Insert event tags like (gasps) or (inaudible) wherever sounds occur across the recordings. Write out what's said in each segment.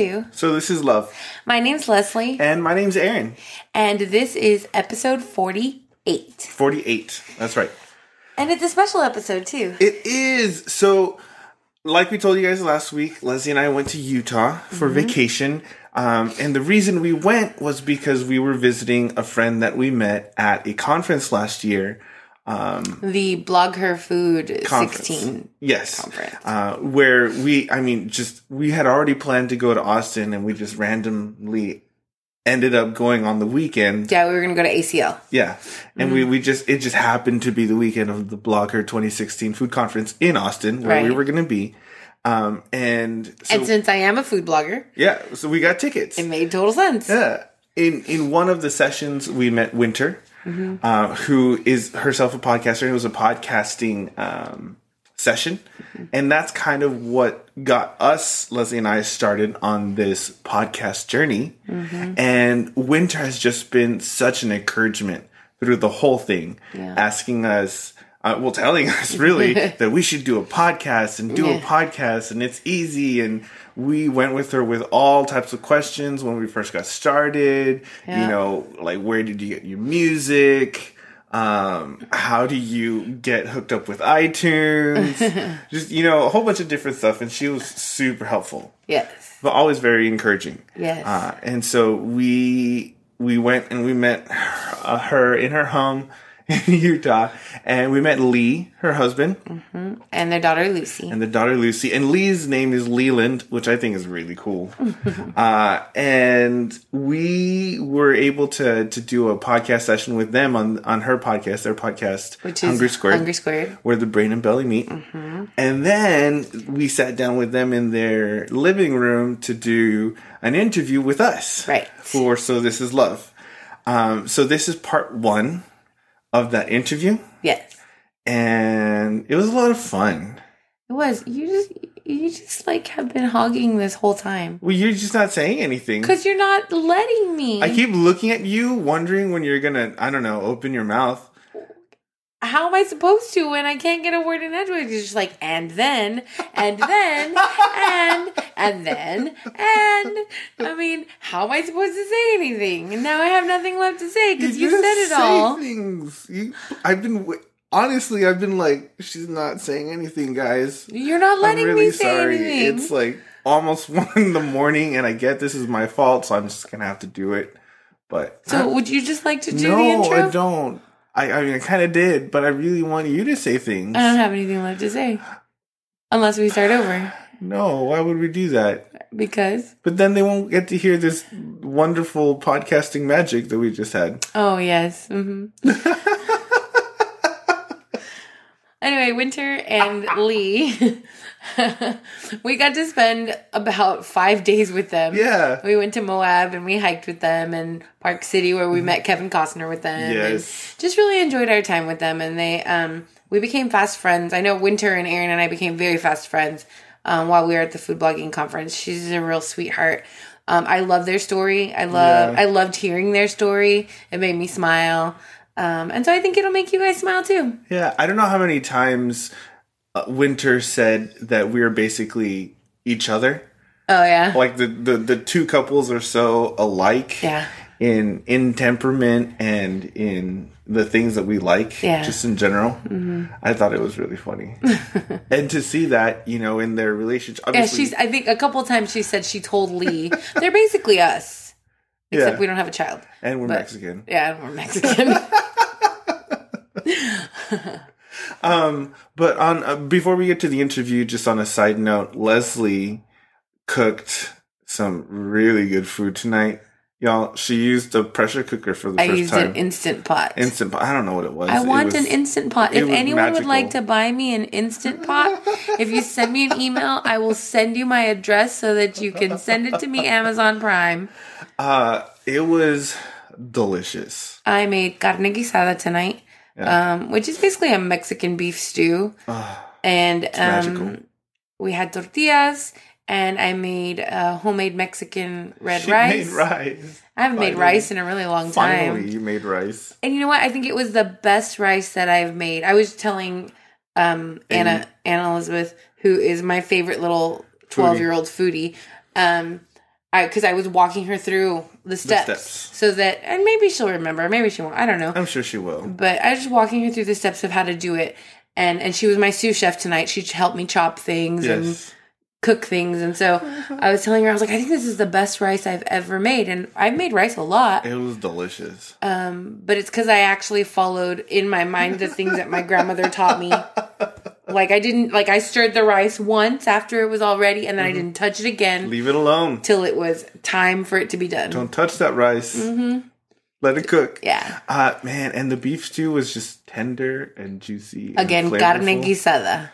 to. So this is Love. My name's Leslie, And my name's Aaron. and this is episode 48. 48. That's right. And it's a special episode, too. It is. So, like we told you guys last week, Leslie and I went to Utah for vacation. Um, and the reason we went was because we were visiting a friend that we met at a conference last year. The BlogHer Food Conference. 16. Yes. Conference. Uh, where we, I mean, just, we had already planned to go to Austin and we just randomly ended up going on the weekend. Yeah, we were going to go to ACL. Yeah. And we, we just, it just happened to be the weekend of the BlogHer 2016 food conference in Austin where we were going to be. Um, and so, and since I am a food blogger, yeah, so we got tickets. it made total sense. Yeah. In, in one of the sessions, we met Winter, Mm-hmm. uh, who is herself a podcaster. It was a podcasting, um, session. Mm-hmm. And that's kind of what got us, Leslie and I, started on this podcast journey. Mm-hmm. And Winter has just been such an encouragement through the whole thing, Yeah. asking us, uh, well, telling us really (laughs) that we should do a podcast and do a podcast and it's easy. And we went with her with all types of questions when we first got started. Yeah. You know, like where did you get your music? Um, how do you get hooked up with iTunes? (laughs) Just, you know, a whole bunch of different stuff. And she was super helpful, Yes. but always very encouraging. Yes. Uh, and so we we went and we met uh, her in her home (laughs) in Utah, and we met Lee, her husband, and their daughter, Lucy. and the daughter Lucy. And Lee's name is Leland, which I think is really cool. (laughs) uh, and we were able to to do a podcast session with them on on her podcast, their podcast, which is Hungry Squared Hungry Squared. where the brain and belly meet. And then we sat down with them in their living room to do an interview with us. Right. For So This Is Love. Um, so this is part one of that interview. Yes. And it was a lot of fun. It was. You just, you just like have been hogging this whole time. Well, you're just not saying anything. Because you're not letting me. I keep looking at you, wondering when you're gonna, I don't know, open your mouth. How am I supposed to when I can't get a word in edgewise? It's just like, and then, and then, and, and then, and. I mean, how am I supposed to say anything? And now I have nothing left to say because you, just said it all. Things. You, I've been, honestly, I've been like, she's not saying anything, guys. You're not I'm letting really me say sorry. anything. It's like almost (laughs) one in the morning, and I get this is my fault, so I'm just gonna have to do it. But so, I- would you just like to do no, the intro? No, I don't. I, I mean, I kind of did, but I really want you to say things. I don't have anything left to say. Unless we start over. no, why would we do that? Because, But then they won't get to hear this wonderful podcasting magic that we just had. oh, yes. hmm (laughs) anyway, Winter and Lee, (laughs) (laughs) we got to spend about five days with them. Yeah. We went to Moab and we hiked with them and Park City where we met Kevin Costner with them. Yes. And just really enjoyed our time with them and they um we became fast friends. I know Winter and Aaron and I became very fast friends um, while we were at the food blogging conference. She's a real sweetheart. Um, I love their story. I love Yeah. I loved hearing their story. It made me smile. Um, and so I think it'll make you guys smile too. Yeah, I don't know how many times Uh, Winter said that we are basically each other. Oh yeah. Like the, the the two couples are so alike. Yeah. In in temperament and in the things that we like, Yeah. just in general. Mm-hmm. I thought it was really funny, (laughs) and to see that you know in their relationship. Yeah, she's I think a couple times she said she told Lee (laughs) they're basically us. Except Yeah. we don't have a child. and we're but- Mexican. Yeah, we're Mexican. (laughs) Um, but on uh, before we get to the interview, just on a side note, Leslie cooked some really good food tonight, y'all. She used a pressure cooker for the I first used an instant pot. Instant. pot. I don't know what it was. I want was- an instant pot. If anyone would like to buy me an instant pot, if you send me an email, I will send you my address so that you can send it to me Amazon Prime. Uh, it was delicious. I made carne guisada tonight, um, which is basically a Mexican beef stew. and magical. um, we had tortillas, and I made uh, homemade Mexican red She rice. made rice. I haven't made rice in a really long time. Finally, you made rice. And you know what? I think it was the best rice that I've made. I was telling um, Anna Anna Elizabeth, who is my favorite little twelve year old foodie. Um, I because I was walking her through the steps, steps. so that and maybe she'll remember, maybe she won't. I don't know. I'm sure she will. but I was just walking her through the steps of how to do it. And and she was my sous chef tonight. She helped me chop things and cook things. And so (laughs) I was telling her, I was like, I think this is the best rice I've ever made. And I've made rice a lot. It was delicious. Um, but it's because I actually followed in my mind the things that my grandmother taught me. (laughs) Like I didn't like I stirred the rice once after it was all ready, and then I didn't touch it again Leave it alone. till it was time for it to be done. Don't touch that rice. Mm-hmm. Let it cook. Mm-hmm. Yeah. Uh, man, and the beef stew was just tender and juicy. and Again, carne guisada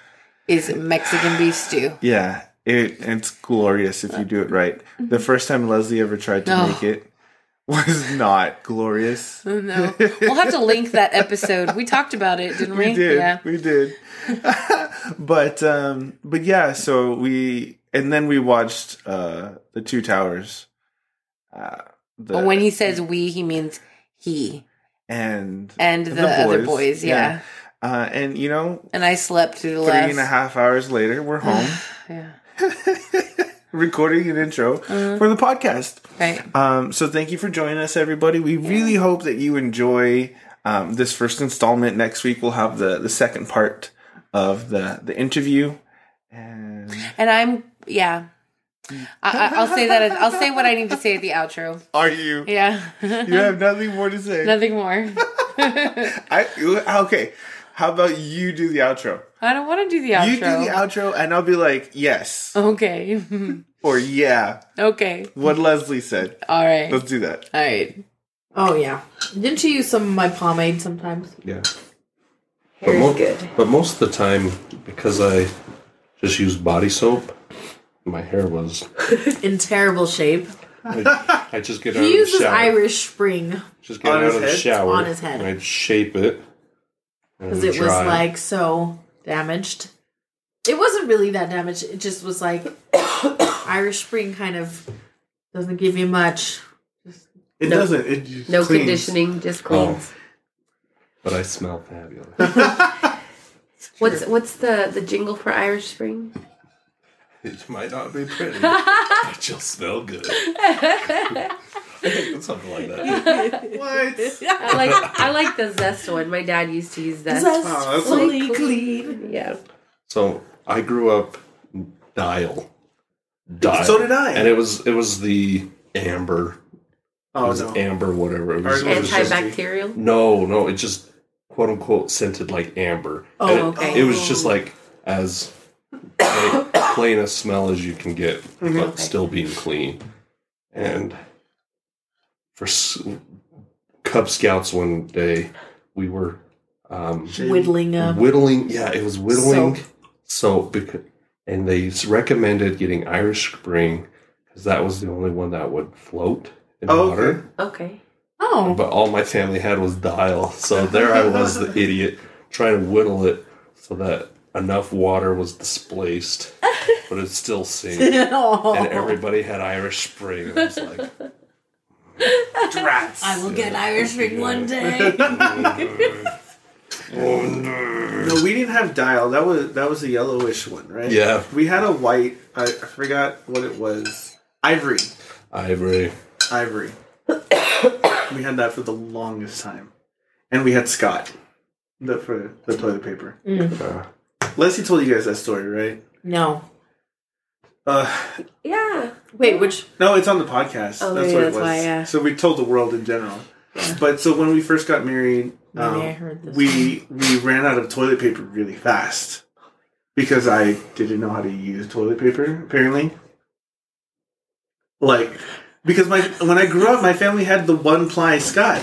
is Mexican beef stew. Yeah, it it's glorious if you do it right. The first time Leslie ever tried to Oh. make it was not glorious. No, we'll have to link that episode. We talked about it, didn't we? we did Yeah. we did (laughs) but um but yeah so we and then we watched uh the two towers uh the, But when he says we, he means he and and the, other boys. Yeah. uh and you know And I slept through the three last. and a half hours later we're (sighs) home Yeah. (laughs) recording an intro Mm-hmm. for the podcast Right. Um, so thank you for joining us, everybody. We really hope that you enjoy um, this first installment. Next week we'll have the the second part of the the interview. And And I'm yeah. I, I, I'll say that. As, I'll say what I need to say at the outro. are you? Yeah. You have nothing more to say. (laughs) Nothing more. (laughs) I okay. How about you do the outro? I don't want to do the outro. You do the outro, and I'll be like yes Okay. (laughs) or yeah. okay. What Leslie said. All right. Let's do that. All right. Oh yeah. Didn't you use some of my pomade sometimes? Yeah. Hair is mo- good. But most of the time, because I just used body soap, my hair was. (laughs) In terrible shape. I, I just get out He of the uses shower. Irish Spring just get On out his of the head? shower. On his head. And I'd shape it. Because it was like so damaged. It wasn't really that damaged. It just was like (coughs) Irish Spring kind of doesn't give you much. It No- doesn't. It just No cleans. conditioning, just Oh. cleans. But I smell fabulous. (laughs) What's what's the the jingle for Irish Spring? it might not be pretty, (laughs) but you'll smell good. (laughs) (laughs) Something like that. (laughs) What? I like I like the zest one. My dad used to use zest. Oh, that's Fully clean. Yeah. So I grew up dial. Dial. So did I. And it was it was the amber. Oh, it Oh was no. amber, whatever. It Ours was, it was just- Antibacterial. No, no, it just quote unquote scented like amber. Oh, And it- okay. It, was just like as plain, plain a smell as you can get, but mm-hmm. still being clean. And for s- Cub Scouts one day, we were um, Whittling up. whittling. Yeah, it was whittling Soap. soap, because, and they recommended getting Irish Spring because that was the only one that would float in Oh, water okay. Okay. Oh. but all my family had was dial. So there I was, the (laughs) idiot, trying to whittle it so that enough water was displaced, but it still (laughs) sank. And everybody had Irish Spring. And I was like, Drats. I will get Irish ring one day. oh no. No, we didn't have dial. That was that was a yellowish one, right? Yeah. We had a white. I, I forgot what it was. Ivory. Ivory. Ivory. we had that for the longest time, and we had Scott. The for the toilet paper. Uh, Leslie told you guys that story, right? no. Uh, Yeah. Wait, which no, it's on the podcast. Oh, that's maybe what it was. why, yeah. So we told the world in general. But so when we first got married, um, I heard this. we we ran out of toilet paper really fast because I didn't know how to use toilet paper. Apparently, like because my when I grew up, my family had the one ply Scott.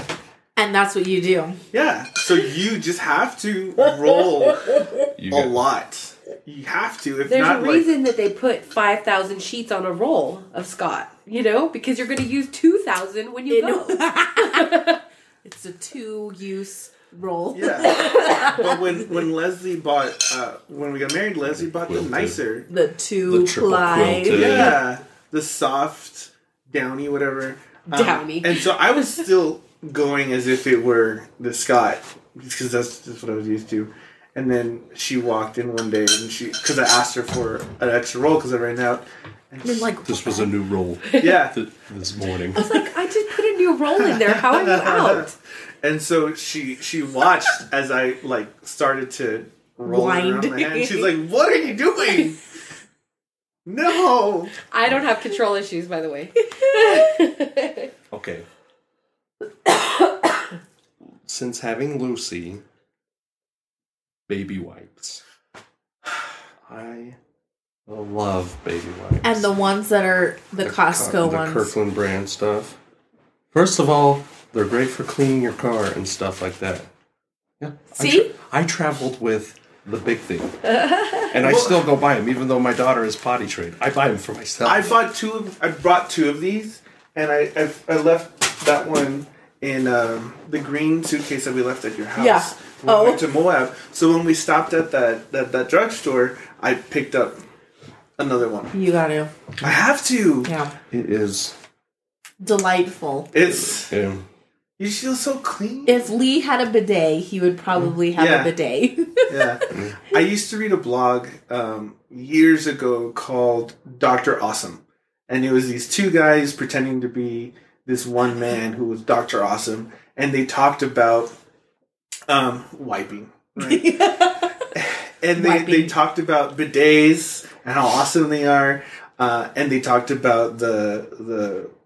and that's what you do. Yeah, so you just have to roll (laughs) you a get, lot. You have to. If There's not, a like, reason that they put five thousand sheets on a roll of Scott. You know, because you're going to use two thousand when you go. (laughs) (laughs) it's a two-use roll. yeah. but when when Leslie bought uh, when we got married, Leslie bought the Quilted. nicer. The The two triple ply. quilted. Yeah, the soft downy whatever. Um, Downy. And so I was still going as if it were the Scott because that's just what I was used to. And then she walked in one day and she, because I asked her for an extra roll because I ran out. And I'm like, This was a new roll (laughs) yeah. th- this morning. I was like I just put a new roll in there. How are you (laughs) out? And so she she watched as I like started to roll it around my hand. She's like, "What are you doing?" (laughs) no. I don't have control issues, by the way. Okay. (coughs) Since having Lucy, baby wipes. (sighs) I love baby wipes. and the ones that are the Costco the ones. Kirkland brand stuff. First of all, they're great for cleaning your car and stuff like that. Yeah. I See? I traveled with the big thing, (laughs) and I still go buy them, even though my daughter is potty trained. I buy them for myself. I bought two. Of, I brought two of these, and I I, I left that one in um, the green suitcase that we left at your house. Yeah. when we Oh. went to Moab. So when we stopped at that that, that drugstore, I picked up another one. You got to. I have to. Yeah. it is. Delightful. It's Um, you feel so clean. If Lee had a bidet, he would probably have Yeah. a bidet. Yeah. (laughs) I used to read a blog um, years ago called Doctor Awesome, and it was these two guys pretending to be this one man who was Doctor Awesome, and they talked about um, wiping. Right? (laughs) (laughs) and they, Wiping. they talked about bidets and how awesome they are, uh, and they talked about the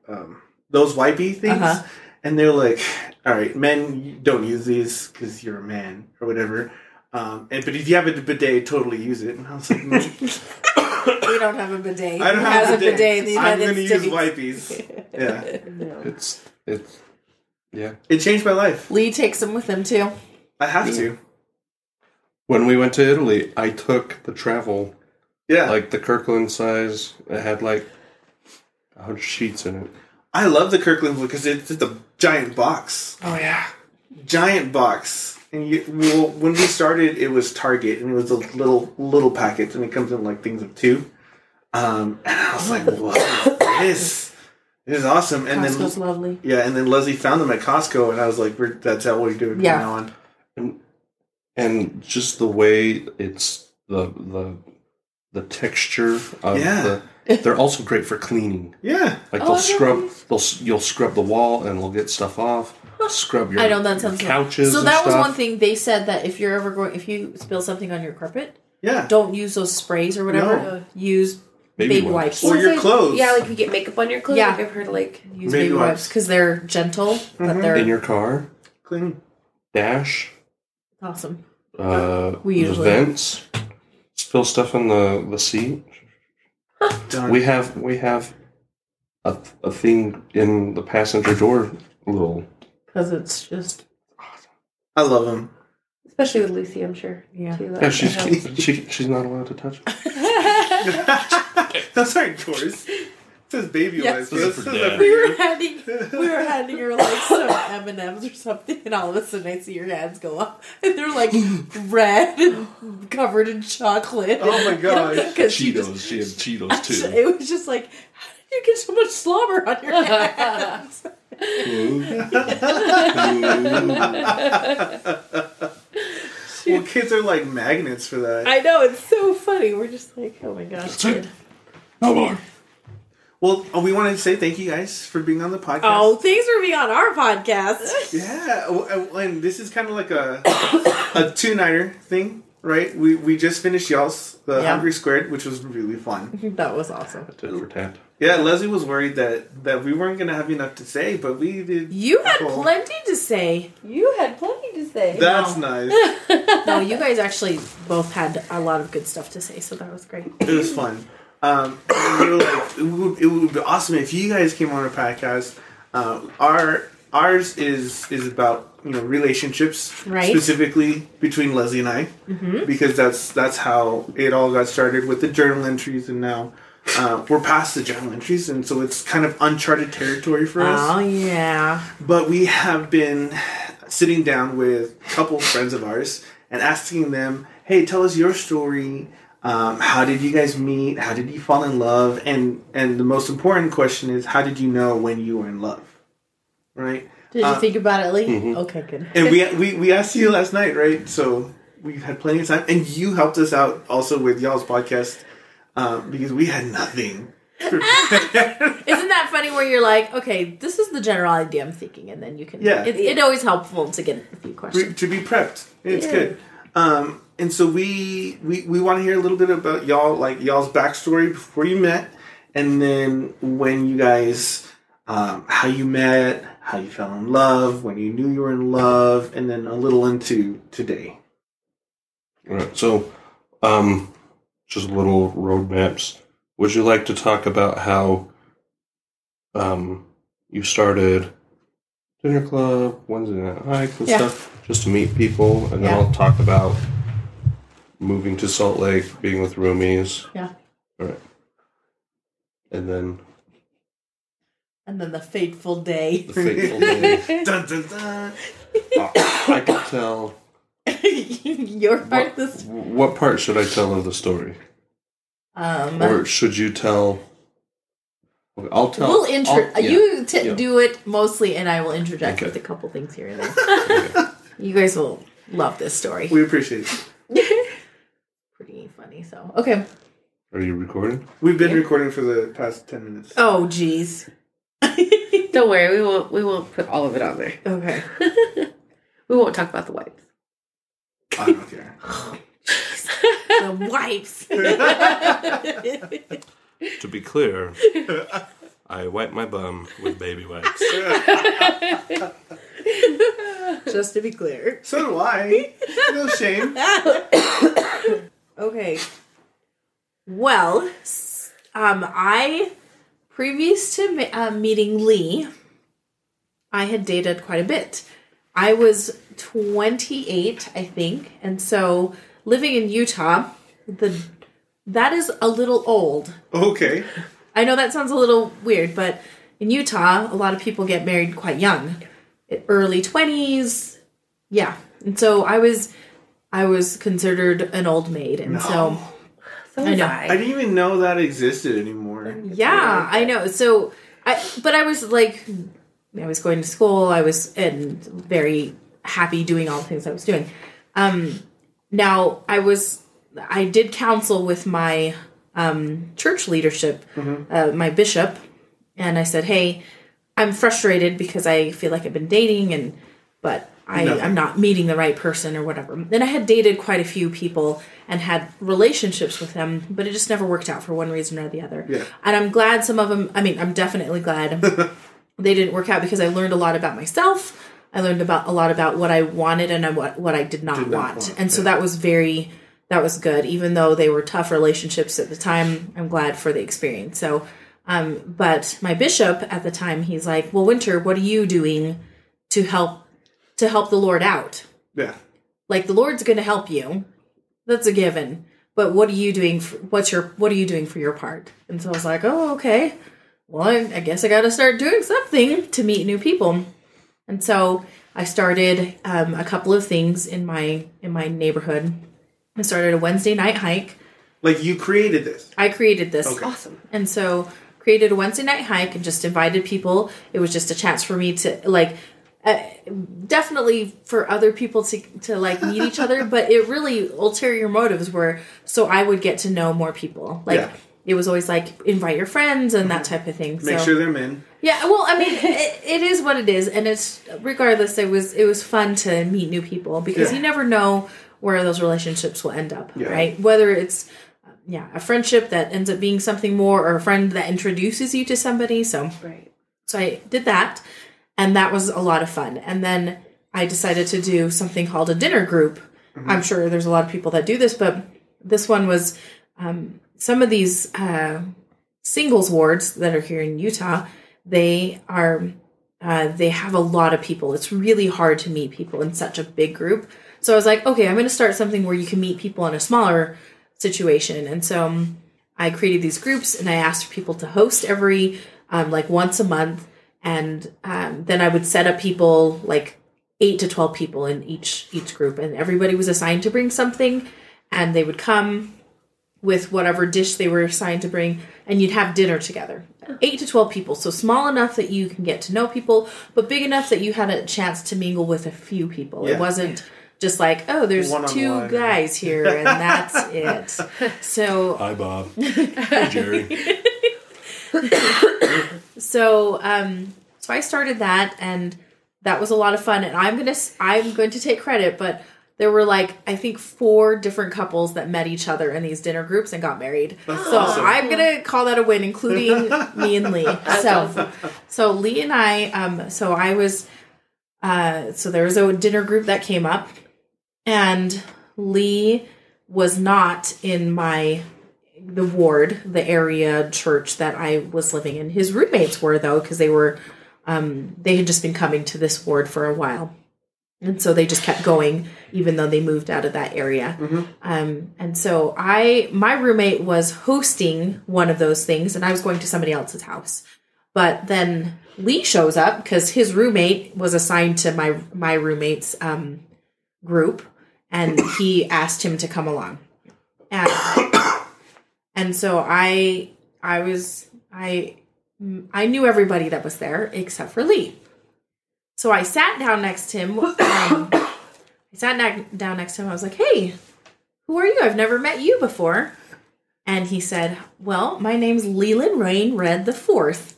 the um, those wipey things, Uh-huh. and they're like, "All right, men don't use these because you're a man or whatever." Um, and but if you have a bidet, totally use it. And I was like, no, (laughs) we don't have a bidet. I don't Who have has a bidet. in the I'm going to use States? wipies. Yeah, (laughs) it's it's yeah. it changed my life. Lee takes them with him too. I have to. When we went to Italy, I took the travel Yeah, like the Kirkland size. It had like a hundred sheets in it. I love the Kirkland because it's just a giant box. Oh yeah. giant box. And you, well, when we started, it was Target, and it was a little little packets, and it comes in like things of two. Um, and I was like, "What is this? This is awesome!" And Costco's then lovely. yeah, and then Leslie found them at Costco, and I was like, We're, "That's how we're doing Yeah. from now on." and just the way it's the the the texture of Yeah. the (laughs) they're also great for cleaning Yeah, like Oh, they'll they're scrub nice. they'll you'll scrub the wall and it'll get stuff off scrub your I know that sounds couches So and that was stuff. one thing they said that if you're ever going, if you spill something on your carpet, yeah. don't use those sprays or whatever. No. Use Baby baby, wipes. wipes. Or your clothes. Yeah, like if you get makeup on your clothes. Yeah. Like I've heard like Use Baby baby, wipes. wipes because they're gentle, but Mhm. they're in your car Clean. dash awesome. uh We the usually- vents spill stuff in the the seat Darn. we have we have a, a thing in the passenger door little Because it's just I love him. especially with Lucy, I'm sure. Yeah. too, that yeah she's she, she's not allowed to touch it Those aren't yours. It says baby Yes. wipes. Those are for says dad. that we were you. handing we were handing her like some M and M's or something, and all of a sudden I see your hands go up, and they're like (gasps) red and covered in chocolate. Oh my (laughs) gosh. Because she cheetos just she has cheetos (laughs) too it was just like, how did you get so much slobber on your hands? Well, kids are like magnets for that. I know it's so funny. We're just like, oh my gosh, kid. no more Well, uh, we want to say thank you guys for being on the podcast. Oh, thanks for being on our podcast. Yeah, uh, and this is kind of like a a two nighter thing, right? We we just finished y'all's the Yeah. Hungry Squared, which was really fun. that was awesome. tit for tat Yeah, Leslie was worried that that we weren't gonna have enough to say, but we did. You had Cool. plenty to say. You had plenty to say. That's No. nice. (laughs) No, you guys actually both had a lot of good stuff to say, so that was great. It was fun. Um, we were like, it would, it would be awesome if you guys came on our podcast. Uh, our ours is is about you know relationships, Right. Specifically between Leslie and I, because that's that's how it all got started with the journal entries, and now uh, we're past the journal entries, and so it's kind of uncharted territory for us. Oh yeah. But we have been sitting down with a couple friends of ours and asking them, "Hey, tell us your story. Um, how did you guys meet? How did you fall in love? And and the most important question is, how did you know when you were in love? Right? Did you Uh, think about it, Lee? Okay, good. And we (laughs) we we asked you last night, right? So we've had plenty of time, and you helped us out also with y'all's podcast um, because we had nothing. (laughs) Isn't that funny where you're like, okay, this is the general idea I'm thinking, and then you can. Yeah. It, it always helpful to get a few questions. to be prepped. It's Yeah. good. Um, and so we we, we want to hear a little bit about y'all, like y'all's backstory before you met, and then when you guys, um, how you met, how you fell in love, when you knew you were in love, and then a little into today. All right. So, um, just little roadmaps. Would you like to talk about how um, you started dinner club, Wednesday night hike, and Yeah. stuff, just to meet people, and then Yeah. I'll talk about moving to Salt Lake, being with roomies. Yeah. All right. And then And then the fateful day. the fateful day. (laughs) Dun, dun, dun. I can tell. (laughs) Your part. What, This. what part should I tell of the story, Um. or should you tell? Okay, I'll tell. we'll intro. I'll- yeah. You t- yeah. do it mostly, and I will interject Okay. with a couple things here and there. (laughs) Okay. you guys will love this story. We appreciate it. (laughs) Pretty funny. So okay. Are you recording? We've been Yeah. recording for the past ten minutes. Oh, jeez. Don't worry, we won't we won't put all of it on there. Okay. We won't talk about the wipes. I don't care. the wipes. (laughs) To be clear, I wipe my bum with baby wipes. (laughs) Just to be clear. So do I. No shame. (coughs) Okay. Well, s- um, I previous to me- uh, meeting Lee, I had dated quite a bit. I was 28, I think, and so living in Utah, the that is a little old. Okay. I know that sounds a little weird, but in Utah, a lot of people get married quite young, early 20s. Yeah. And so I was I was considered an old maid and so So I know. I. I didn't even know that existed anymore. yeah, I know. So I but I was like I was going to school, I was and very happy doing all the things I was doing. Um now I was I did counsel with my um church leadership, uh, my bishop, and I said, "Hey, I'm frustrated because I feel like I've been dating and but I. I'm not meeting the right person or whatever. Then I had dated quite a few people and had relationships with them, but it just never worked out for one reason or the other. Yeah. And I'm glad some of them, I mean, I'm definitely glad (laughs) they didn't work out because I learned a lot about myself. I learned about a lot about what I wanted and what, what I did not, Did not want. want, And so that was very, that was good. Even though they were tough relationships at the time, I'm glad for the experience. So, um, but my bishop at the time, he's like, well, Winter, what are you doing to help, to help the Lord out? Yeah. like the lord's going to help you that's a given but what are you doing for, what's your what are you doing for your part and so i was like oh okay well i, I guess i got to start doing something to meet new people and so i started um, a couple of things in my in my neighborhood i started a wednesday night hike Like you created this. i created this Okay. awesome. and so created a Wednesday night hike and just invited people. It was just a chance for me to like uh, definitely for other people to to like meet each other, but it really ulterior motives were so I would get to know more people. Like Yeah. It was always like invite your friends and that type of thing. Make so sure they're men. yeah, well, I mean, (laughs) it, it is what it is, and it's regardless. It was it was fun to meet new people because Yeah. you never know where those relationships will end up, Yeah. right? Whether it's yeah a friendship that ends up being something more, or a friend that introduces you to somebody. So Right. so I did that, and that was a lot of fun. And then I decided to do something called a dinner group. I'm sure there's a lot of people that do this, but this one was um, some of these uh, singles wards that are here in Utah. They are uh, they have a lot of people. It's really hard to meet people in such a big group. So I was like, okay, I'm going to start something where you can meet people in a smaller situation. And so um, I created these groups and I asked people to host every um, like once a month, and um, then I would set up people like eight to twelve people in each each group, and everybody was assigned to bring something, and they would come with whatever dish they were assigned to bring, and you'd have dinner together. Eight to 12 people, so small enough that you can get to know people, but big enough that you had a chance to mingle with a few people. Yeah. It wasn't just like, oh, there's One on two one. guys here, and that's it. (laughs) So Hi, Bob. (laughs) Hey, Jerry. (coughs) so um so i started that and that was a lot of fun and i'm gonna I'm going to take credit but there were like i think four different couples that met each other in these dinner groups and got married so awesome. i'm gonna call that a win including (laughs) me and lee so so lee and i um so i was uh so there was a dinner group that came up and lee was not in my the ward, the area church that I was living in. His roommates were though, because they were um, they had just been coming to this ward for a while, and so they just kept going, even though they moved out of that area. Um, and so I, my roommate was hosting one of those things, and I was going to somebody else's house. But then Lee shows up because his roommate was assigned to my my roommate's um, group, and he asked him to come along. And and so I I was I I knew everybody that was there except for Lee. So I sat down next to him. (coughs) Um, I sat na- down next to him. I was like, "Hey, who are you? I've never met you before." And he said, "Well, my name's Leland Wainwright the Fourth.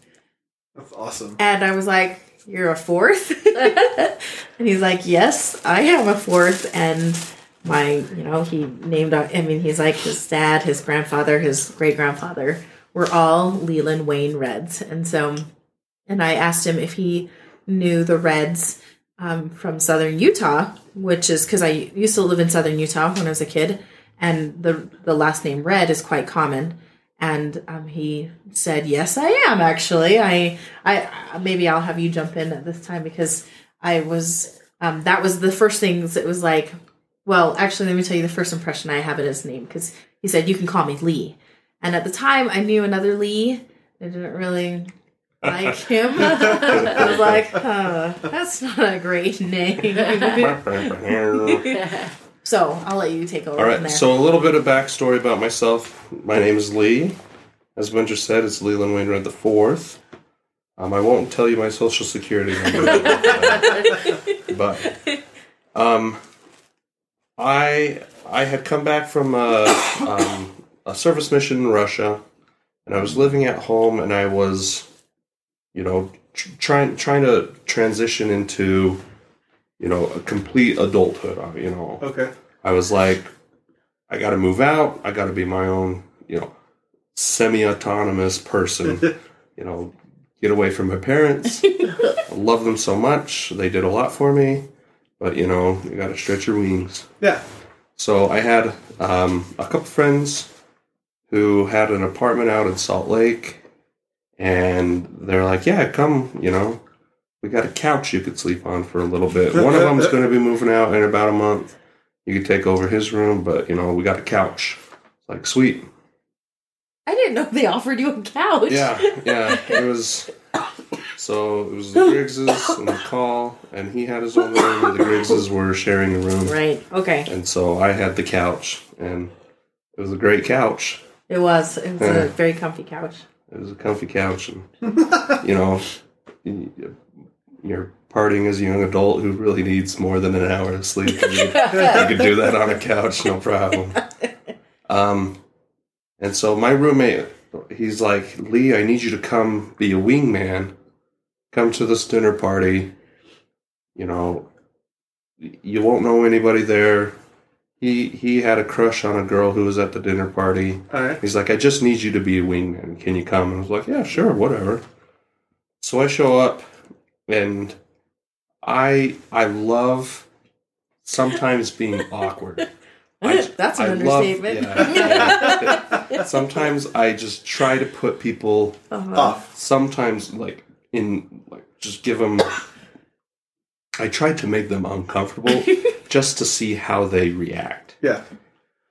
That's awesome. And I was like, "You're a fourth? (laughs) and he's like, "Yes, I am a fourth. And my, you know, he named. I mean, he's like his dad, his grandfather, his great grandfather were all Leland Wainwrights. And so, and I asked him if he knew the Reds um, from Southern Utah, which is because I used to live in Southern Utah when I was a kid, and the the last name Red is quite common. And um, he said, "Yes, I am actually. I, I maybe I'll have you jump in at this time because I was um, that was the first things. It was like, well, actually, let me tell you the first impression I have of his name because he said you can call me Lee, and at the time I knew another Lee. I didn't really like him. (laughs) I was like, huh, that's not a great name. (laughs) so I'll let you take over All right. so a little bit of backstory about myself. My name is Lee. As Winter said, it's Leland Wainwright the fourth. Um, I won't tell you my social security number, (laughs) but um, I I had come back from a, um, a service mission in Russia, and I was living at home, and I was, you know, tr- trying trying to transition into, you know, a complete adulthood. You know, Okay. I was like, I got to move out. I got to be my own, you know, semi-autonomous person. (laughs) you know, get away from my parents. (laughs) I love them so much. They did a lot for me, but you know, you got to stretch your wings. Yeah. So I had um, a couple friends who had an apartment out in Salt Lake, and they're like, "Yeah, come. You know, we got a couch you could sleep on for a little bit. (laughs) One of them's going to be moving out in about a month. You could take over his room, but you know, we got a couch. Like, sweet. I didn't know they offered you a couch. Yeah, yeah. It was. (laughs) So it was the Griggses and the call, and he had his own room, the Griggses were sharing a room. Right. Okay. And so I had the couch, and it was a great couch. It was. It was a very comfy couch. It was a comfy couch, and (laughs) you know, you're partying as a young adult who really needs more than an hour of sleep. (laughs) You, you could do that on a couch, no problem. Um, and so my roommate, he's like, Lee, I need you to come be a wingman. Come to this dinner party. You know, you won't know anybody there. He he had a crush on a girl who was at the dinner party. All right. He's like, I just need you to be a wingman. Can you come? And I was like, Yeah, sure, whatever. So I show up, and I I love sometimes being (laughs) awkward. (laughs) I- That's an I love- understatement. yeah, yeah. (laughs) Sometimes I just try to put people. Uh-huh. Off. Sometimes like in like just give them. I tried to make them uncomfortable just to see how they react, Yeah.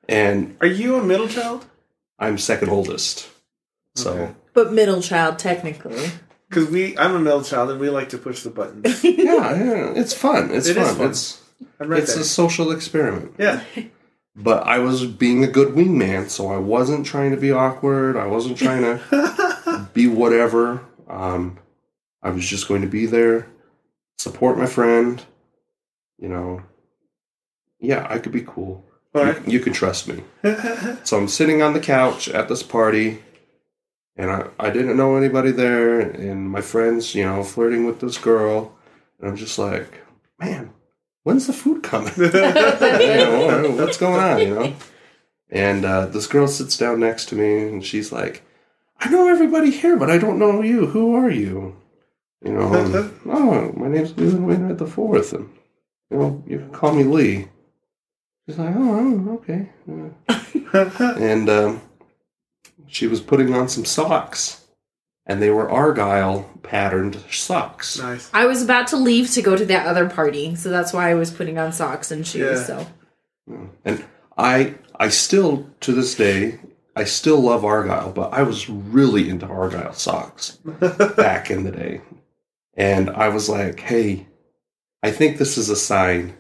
and Are you a middle child? I'm second oldest, so. Okay. But middle child, technically. Because we, I'm a middle child, and we like to push the buttons. (laughs) yeah, yeah, it's fun. It's It is fun. fun. It's I'm right it's there. a social experiment. yeah. (laughs) But I was being a good wingman, so I wasn't trying to be awkward. I wasn't trying to (laughs) be whatever. Um, I was just going to be there, support my friend, you know, yeah, I could be cool. All You, you can trust me. (laughs) so I'm sitting on the couch at this party, and I, I didn't know anybody there, and my friends, you know, flirting with this girl, and I'm just like, man, when's the food coming? (laughs) you know, what's going on, you know? And uh, this girl sits down next to me, and she's like, I know everybody here, but I don't know you. Who are you? You know, and, (laughs) oh, my name's Leland Wainwright the Fourth, and you know, you can call me Lee. She's like, oh, oh, okay. And um, she was putting on some socks, and they were argyle patterned socks. nice. I was about to leave to go to that other party, so that's why I was putting on socks and shoes. Yeah. So And I, I still to this day, I still love argyle, but I was really into argyle socks (laughs) back in the day, and I was like, hey, I think this is a sign.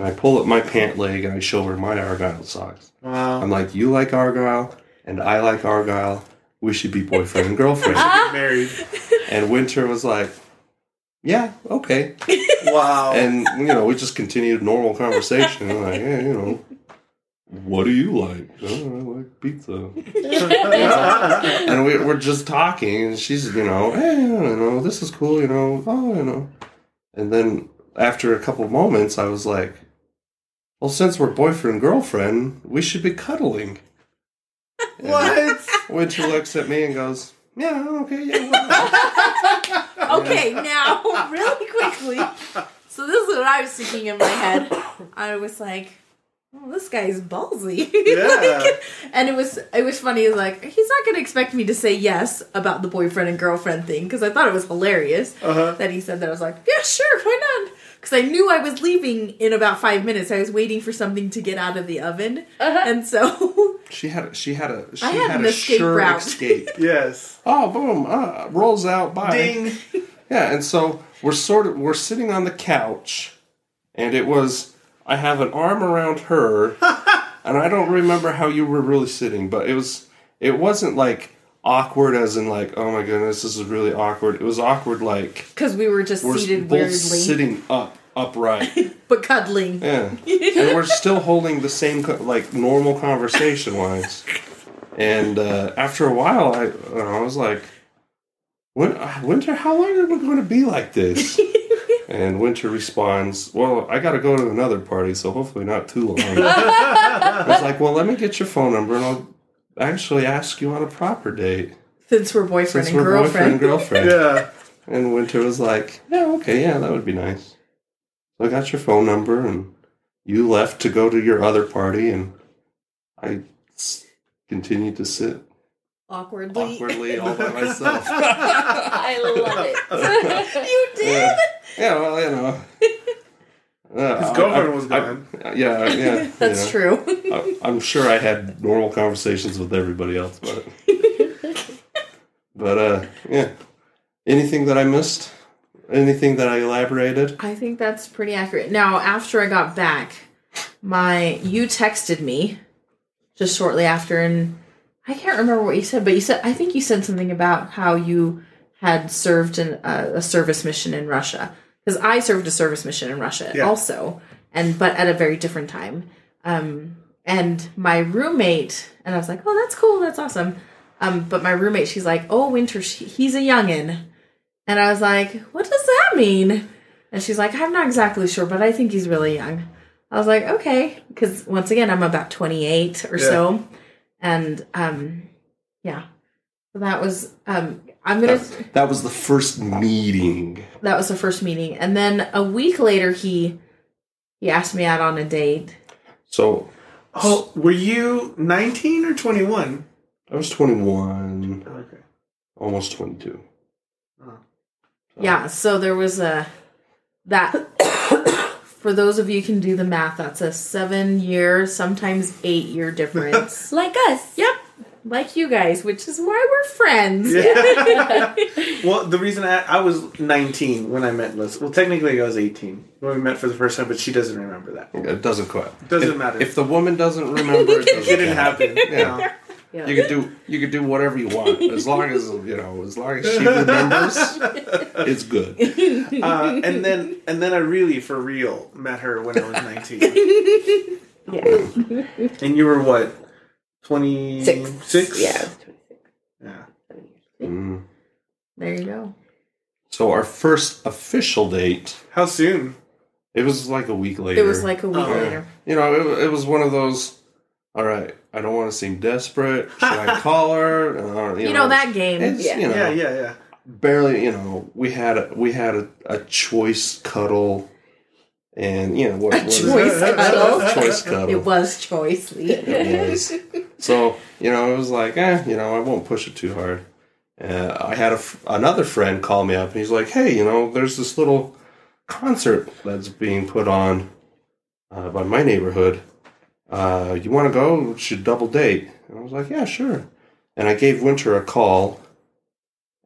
And I pull up my pant leg and I show her my argyle socks. Wow. I'm like, you like argyle, and I like argyle. We should be boyfriend and girlfriend. (laughs) Get married. (laughs) and Winter was like, yeah, okay. (laughs) Wow. And you know, we just continued normal conversation. I'm like, yeah, you know, what do you like? Oh, I like pizza. and we, we're just talking, and she's, you know, hey, you know, this is cool, you know, oh, you know. And then after a couple moments, I was like, well, since we're boyfriend and girlfriend, we should be cuddling. (laughs) What? Winter looks at me and goes, yeah, okay, yeah. whatever." (laughs) okay, now (laughs) really quickly. So this is what I was thinking in my head. I was like, "Oh, this guy's ballsy." Yeah. Like, and it was it was funny. Like he's not going to expect me to say yes about the boyfriend and girlfriend thing because I thought it was hilarious Uh-huh. that he said that. I was like, "Yeah, sure, why not?" Because I knew I was leaving in about five minutes. I was waiting for something to get out of the oven, and so (laughs) She had, she had a, she I had had, an a escape sure route. escape. (laughs) Yes. oh, boom, uh, rolls out, bye. Ding. (laughs) Yeah, and so we're sort of we're sitting on the couch, and it was I have an arm around her, and I don't remember how you were really sitting, but it was it wasn't like awkward as in like oh my goodness this is really awkward. It was awkward like because we were just we're seated both weirdly, sitting up upright. (laughs) but cuddling. Yeah, and we're still holding the same co- like normal conversation wise. And uh, after a while, I I was like, "Win- uh, Winter, how long are we going to be like this?" (laughs) and Winter responds, "Well, I got to go to another party, so hopefully not too long." (laughs) I was like, "Well, let me get your phone number, and I'll actually ask you on a proper date Since we're boyfriend since and we're boyfriend and girlfriend. girlfriend." Yeah. And Winter was like, "Yeah, okay, yeah, that would be nice." So I got your phone number, and you left to go to your other party, and I s- continued to sit Awkwardly. awkwardly (laughs) all by myself. I love it. (laughs) you did. yeah. yeah, well, you know. (laughs) Uh, His I- girlfriend I- was I- yeah, yeah. That's you know. true. I, I'm sure I had normal conversations with everybody else, but (laughs) but uh, yeah. Anything that I missed? Anything that I elaborated? I think that's pretty accurate. Now, after I got back, my you texted me just shortly after, and I can't remember what you said, but you said I think you said something about how you had served in a, a service mission in Russia because I served a service mission in Russia Yeah. also, and but at a very different time. Um, and my roommate and I was like, "Oh, that's cool, that's awesome." Um, but my roommate, she's like, "Oh, Winter, she, he's a youngin," and I was like, "What does that mean?" And she's like, I'm not exactly sure, but I think he's really young. I was like, okay, because once again, I'm about 28 or so, and um, yeah. So that was um, I'm gonna. That, that was the first meeting. That was the first meeting, and then a week later, he he asked me out on a date. So Oh, were you 19 or 21? I was 21, Okay. almost 22. Uh-huh. Yeah, so there was a that. (coughs) For those of you who can do the math, that's a seven year, sometimes eight year difference. (laughs) like us. Yep, like you guys, which is why we're friends. Yeah. (laughs) well, the reason I, I was 19 when I met Liz. Well, technically I was 18 when we met for the first time, but she doesn't remember that. It doesn't quite. Doesn't if, matter. If the woman doesn't remember, it It doesn't didn't count. happen. Yeah. Yeah. You could do you could do whatever you want as long as you know as long as she remembers. It's good. (laughs) Uh, and then and then I really for real met her when I was 19. (laughs) Yeah. and you were what? 26? Six. Yeah. Yeah. Mm. There you go. So our first official date, How soon? it was like a week later. It was like a week Oh. later. you know, it, it was one of those. All right, I don't want to seem desperate. Should I (laughs) call her? Uh, You know that game. Yeah. you know, Yeah, yeah, yeah. barely. You know, we had a, we had a, a choice cuddle, and you know what? what is (laughs) choice cuddle. choice cuddle. It was choice, Lee. It was. So (laughs) you know, it was like, eh, you know, I won't push it too hard. Uh, I had a f- another friend call me up, and he's like, hey, you know, there's this little concert that's being put on uh, by my neighborhood. Uh, you want to go? We should double date. And I was like, yeah, sure. And I gave Winter a call,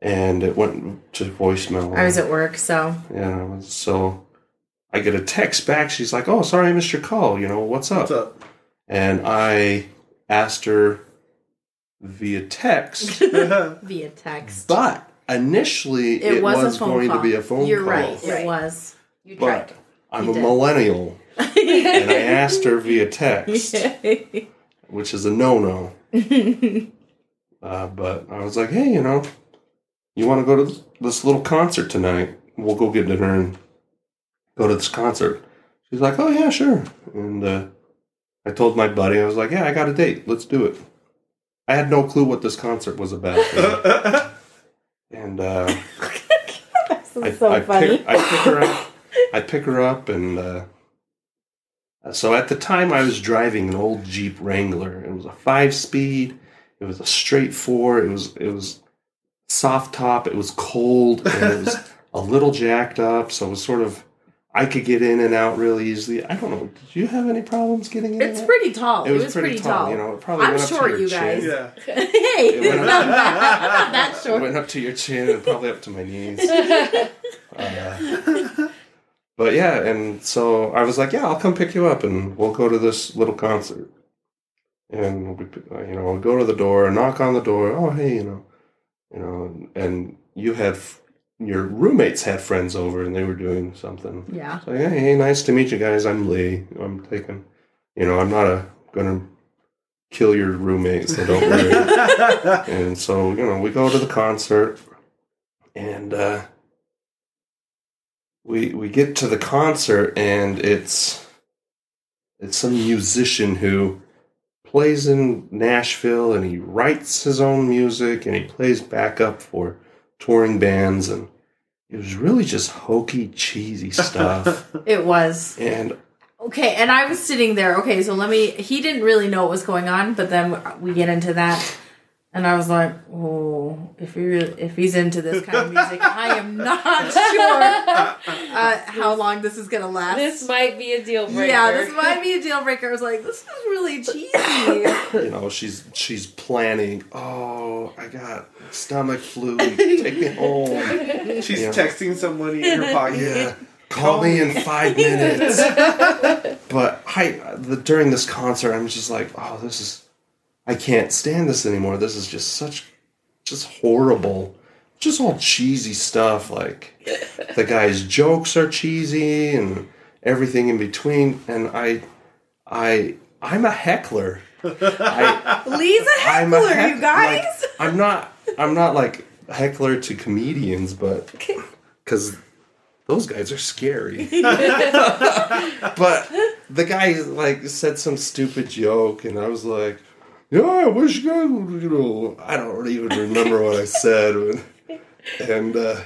and it went to voicemail. I was at work, so yeah. So I get a text back. She's like, oh, sorry, I missed your call. You know, what's up? What's up? and I asked her via text, (laughs) via (laughs) text. but initially it, It was, was, going call. to be a phone You're call. right. It Right. was. You tried. But I'm You a did. millennial, (laughs) and I asked her via text, which is a no-no. Uh, but I was like, hey, you know, you want to go to this- this little concert tonight? We'll go get dinner and go to this concert. She's like, oh yeah, sure. And uh, I told my buddy, I was like, yeah, I got a date. Let's do it. I had no clue what this concert was about. (laughs) and uh, this I, is so I funny. Pick, I pick her up. (laughs) I pick her up, and uh, so at the time I was driving an old Jeep Wrangler. It was a five-speed. It was a straight four. It was it was soft top. It was cold, and it was (laughs) a little jacked up. So it was sort of I could get in and out really easily. I don't know. Did you have any problems getting in? It's out? pretty tall. It was, pretty, tall, You know, it probably I'm went up short, to your you chin. guys. yeah. (laughs) hey, It went up- not that, (laughs) not that It short. went up to your chin and probably up to my knees. (laughs) Uh, but yeah, and so I was like, yeah, I'll come pick you up and we'll go to this little concert. And we, uh, you know, I'll go to the door, knock on the door. Oh, hey, you know, you know, and you had f- your roommates had friends over and they were doing something. Yeah. So hey, hey, nice to meet you guys. I'm Lee. I'm taking, you know, I'm not a gonna kill your roommates. So don't worry. (laughs) And so, you know, we go to the concert and uh we we get to the concert and it's it's some musician who plays in Nashville and he writes his own music and he plays backup for touring bands and it was really just hokey cheesy stuff (laughs) It was. and Okay, and I was sitting there. Okay, so let me. He didn't really know what was going on, but then we get into that, and I was like, "Oh, if he really, if he's into this kind of music, I am not (laughs) sure uh, how long this is gonna last." This might be a deal breaker. yeah, this might be a deal breaker. I was like, "This is really cheesy." you know she's she's planning oh i got stomach flu take me home (laughs) She's Yeah. texting somebody in her pocket. yeah call me in five minutes (laughs) but i the, during this concert i'm just like oh this is i can't stand this anymore this is just such just horrible just all cheesy stuff like (laughs) the guy's jokes are cheesy and everything in between and i i i'm a heckler I, (laughs) Lee's a heckler, a heck- you guys. like, I'm not. I'm not like heckler to comedians, but because those guys are scary. (laughs) but the guy like said some stupid joke, and I was like, "Yeah, I wish you guys, would," you know." I don't even remember what I said, and uh,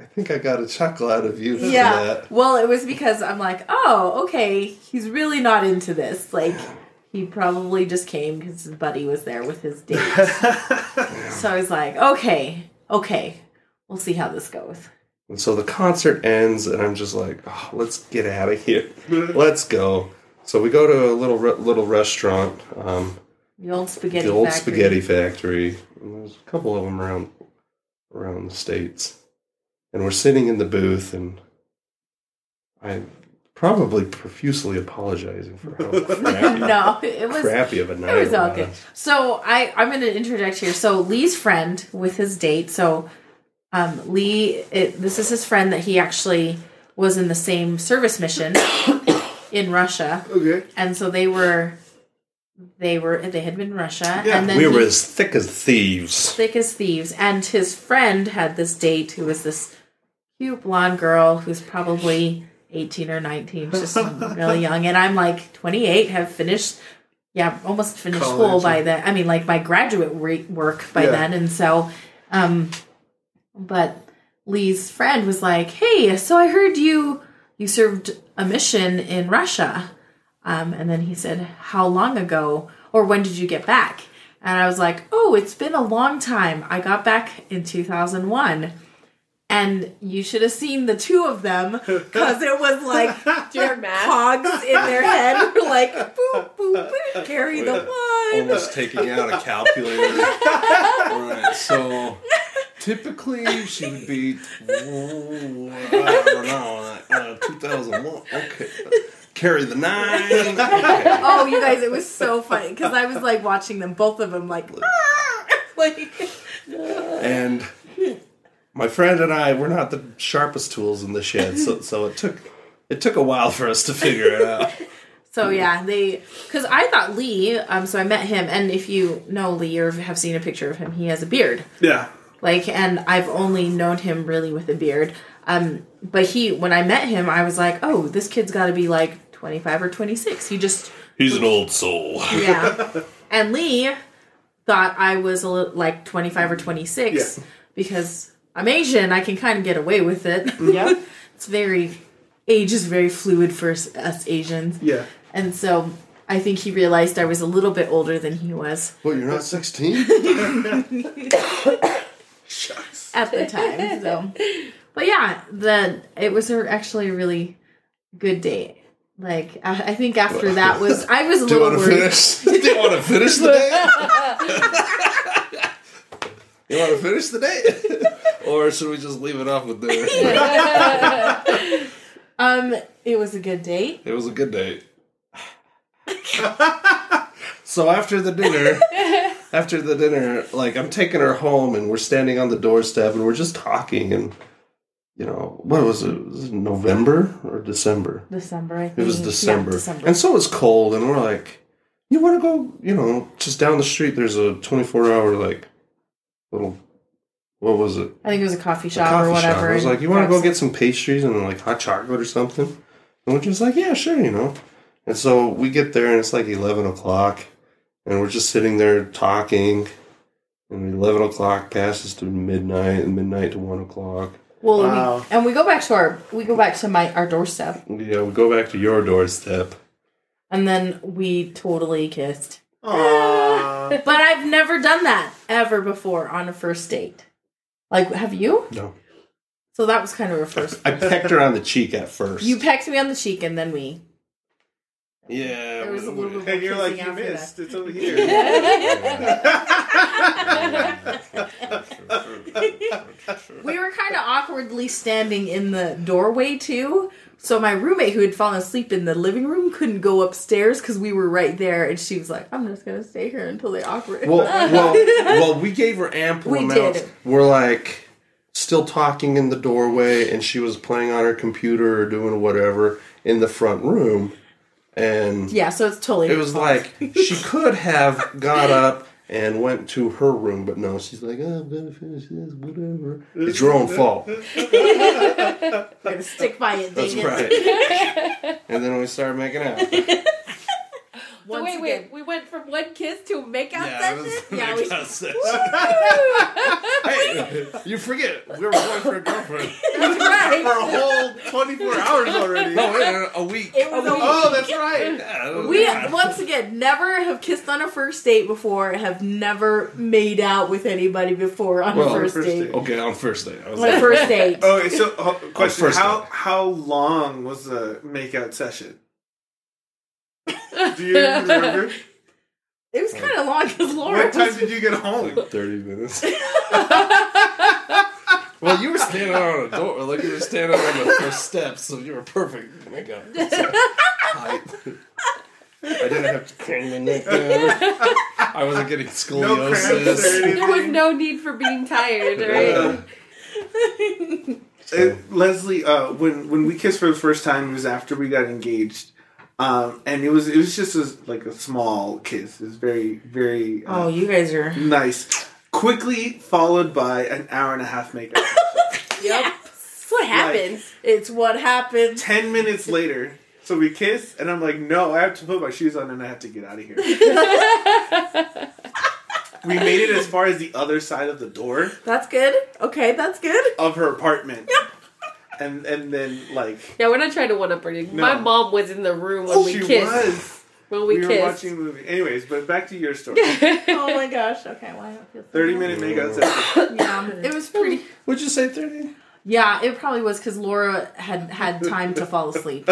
I think I got a chuckle out of you for yeah. that. Well, it was because I'm like, "Oh, okay, he's really not into this." Like. He probably just came because his buddy was there with his date. (laughs) so I was like, okay, okay, we'll see how this goes. And so the concert ends, and I'm just like, oh, let's get out of here. let's go. So we go to a little re- little restaurant, um, The old spaghetti the old factory. spaghetti factory. And there's a couple of them around around the states, and we're sitting in the booth, and I'm probably profusely apologizing for how (laughs) crappy, no, it was crappy of a night It was all good. So I I'm going to interject here. So Lee's friend with his date. So um, Lee, it, this is his friend that he actually was in the same service mission (coughs) in Russia, Okay. and so they were they were they had been Russia, Yeah, and then We were he- as thick as thieves. thick as thieves. And his friend had this date who was this cute blonde girl who's probably 18 or 19, just really young. And I'm like 28, have finished, yeah, almost finished school College. by then. I mean, like my graduate re- work by Yeah. then. And so, um, but Lee's friend was like, "Hey, so I heard you you served a mission in Russia." Um, and then he said, "How long ago, or when did you get back?" And I was like, "Oh, it's been a long time. I got back in 2001." And you should have seen the two of them (laughs) because it was like (laughs) Your math. cogs in their head, were like boop boop, boop (laughs) carry the one. Almost taking out a calculator. right, so typically she would be, oh, I don't know, uh, 2001. Okay. Carry the nine. (laughs) Oh, you guys, it was so funny because I was like watching them, both of them, like, (laughs) like And my friend and I were not the sharpest tools in the shed, so (laughs) so it took it took a while for us to figure it out. So yeah, they because I thought Lee. Um, so I met him, and if you know Lee or have seen a picture of him, he has a beard. Yeah. Like, and I've only known him really with a beard. Um, but he, when I met him, I was like, oh, this kid's got to be like twenty five or twenty six. He just He's an old soul. (laughs) yeah. and Lee thought I was a little, like twenty five or twenty six Yeah. because I'm Asian. I can kind of get away with it. Mm, yep. (laughs) it's very age is very fluid for us us Asians. Yeah. And so I think he realized I was a little bit older than he was Well, you're not 16? (laughs) Shucks. at the time. So, but yeah, the it was a, actually a really good date. Like I, I think after that (laughs) was I was a Do you little want to worried. finish? (laughs) Do you want to finish the day? (laughs) you want to finish the day? or should we just leave it off with dinner? Um, it was a good date. It was a good date. so after the dinner, after the dinner, like I'm taking her home and we're standing on the doorstep and we're just talking and you know what was it? Was it November or December? December. I think It was Yeah, December. December. And so it's cold, and we're like, you want to go, you know, just down the street, there's a 24 hour, like, little, what was it? I think it was a coffee A shop coffee or whatever. shop. I was like, you want to go get some pastries and, like, hot chocolate or something? And we're just like, yeah, sure, you know. And so we get there, and it's like 11 o'clock, and we're just sitting there talking. And 11 o'clock passes to midnight, and midnight to 1 o'clock. Well, Wow. we, and we go back to our we go back to my our doorstep, Yeah, we go back to your doorstep. and then we totally kissed. Aww. (laughs) But I've never done that ever before on a first date. Like, have you? No. So that was kind of a first. I pecked her on the cheek at first. You pecked me on the cheek, and then we. Yeah. There was a little bit and you're like, you after missed. It's over (laughs) here. (laughs) (laughs) We were kind of awkwardly standing in the doorway too. So my roommate, who had fallen asleep in the living room, couldn't go upstairs because we were right there, and she was like, "I'm just gonna stay here until they awkward." Well, (laughs) well, well, we gave her ample We amounts. did. We're like still talking in the doorway, and she was playing on her computer or doing whatever in the front room, and yeah, so it's totally. it was like she could have got up (laughs) and went to her room, but no, she's like, oh, I'm gonna finish this, whatever. It's your own fault. I'm (laughs) gonna stick by it. That's right. and then we started making out. (laughs) So Once wait, again- wait. We went from one kiss to a makeout Yeah, it session. was Yeah, we- makeout session. (laughs) hey, (laughs) you forget we were going for a girlfriend. (laughs) That's right. For a whole 24 hours already. No, wait, a week. It was a Oh, that's right. Yeah, We bad. once again never have kissed on a first date before. Have never made out with anybody before on Well, a first, first date. date. Okay, on first date. On a like, first date. Okay, so uh, question: How date. how long was the makeout session? Do you remember? It was kind of long because Laura what time was did you get home? like 30 minutes. (laughs) Well, you were standing on a door, like you were standing on the first steps, so you were perfect. makeup. height. I didn't have to crane my neck down. I wasn't getting (laughs) No cramps or scoliosis. anything. There was no need for being tired, right? Uh, Leslie, uh, when when we kissed for the first time, it was after we got engaged, um, and it was it was just a, like a small kiss. It was very very uh, Oh, you guys are. nice. Quickly followed by an hour and a half makeup. (laughs) Yep. That's what happens. It's what happened. Ten minutes later, so we kiss, and I'm like, no, I have to put my shoes on and I have to get out of here. (laughs) we made it as far as the other side of the door That's good. Okay, that's good. of her apartment, and and then like Yeah, we're not trying to one up or anything. No. My mom was in the room when oh, we she kissed. was. When we, We, were watching a movie. Anyways, but back to your story. (laughs) Oh my gosh. Okay, why well, I feel so 30 bad. minute makeup session. Yeah, it was pretty. (laughs) Would you say thirty? Yeah, it probably was because Laura had had time to fall asleep. (laughs)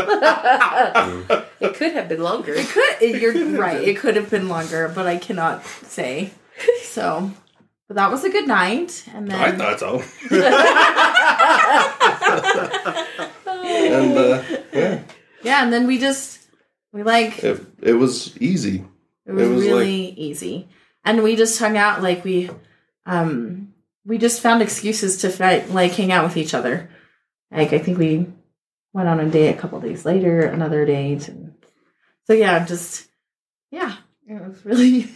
It could have been longer. It could. it- You're right. It could have been longer, but I cannot say. So, but that was a good night, and then I thought so. And uh, yeah, yeah, and then we just we like it, it was easy. It was, It was really easy. And we just hung out like we um we just found excuses to fight, like hang out with each other. Like I think we went on a date a couple days later, another date and so yeah, just yeah, it was really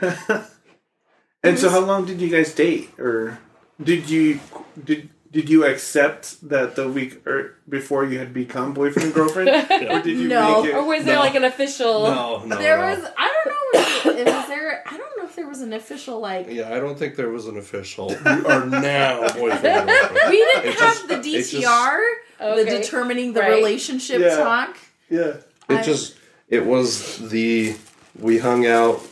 (laughs) (laughs) and so, how long did you guys date, or did you did did you accept that the week or before you had become boyfriend and girlfriend, (laughs) or did you No. make it? Or was there No. like an official? No, no. there no. was I don't know if, if was there I don't know if there was an official like Yeah, I don't think there was an official. We are now boyfriend and girlfriend. (laughs) we didn't It have just- the it just- DTR, the Okay. determining the Right. relationship Yeah. talk. Yeah. It I- just it was the we hung out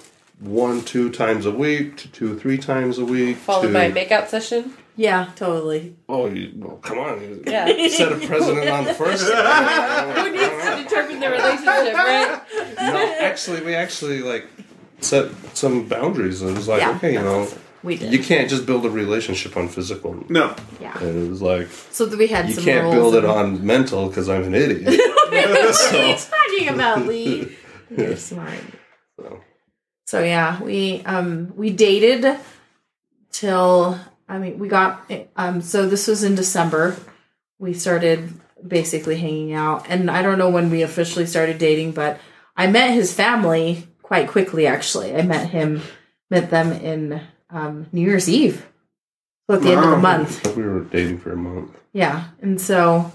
one two times a week to two three times a week. Followed to, by a makeout session. Yeah, totally. oh you, well, come on you Yeah. set a president on the first. (laughs) Who needs to determine the relationship, right? no, actually, we actually like set some boundaries. It was like, Yeah, okay, you know, awesome. We did. you can't just build a relationship on physical. No. yeah. And it was like So that we had you some can't rules build it on mental because I'm an idiot. (laughs) what are (laughs) So- you talking about, Lee? You're smart. So, So yeah, we um we dated till I mean we got um so this was in December. We started basically hanging out and I don't know when we officially started dating, but I met his family quite quickly actually. I met him met them in um New Year's Eve. So at the end of the month. we were dating for a month. Yeah. And so,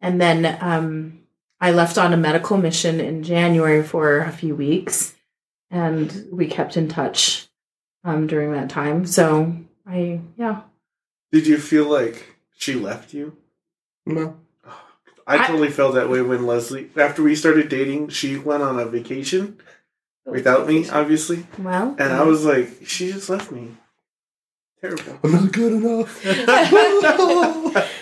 and then um, I left on a medical mission in January for a few weeks, and we kept in touch um, during that time. So I, yeah, Did you feel like she left you? No. I I- totally felt that way when Leslie, after we started dating, she went on a vacation oh, without me, obviously. well, And I was like, she just left me. Terrible. I'm not good enough. (laughs) (laughs)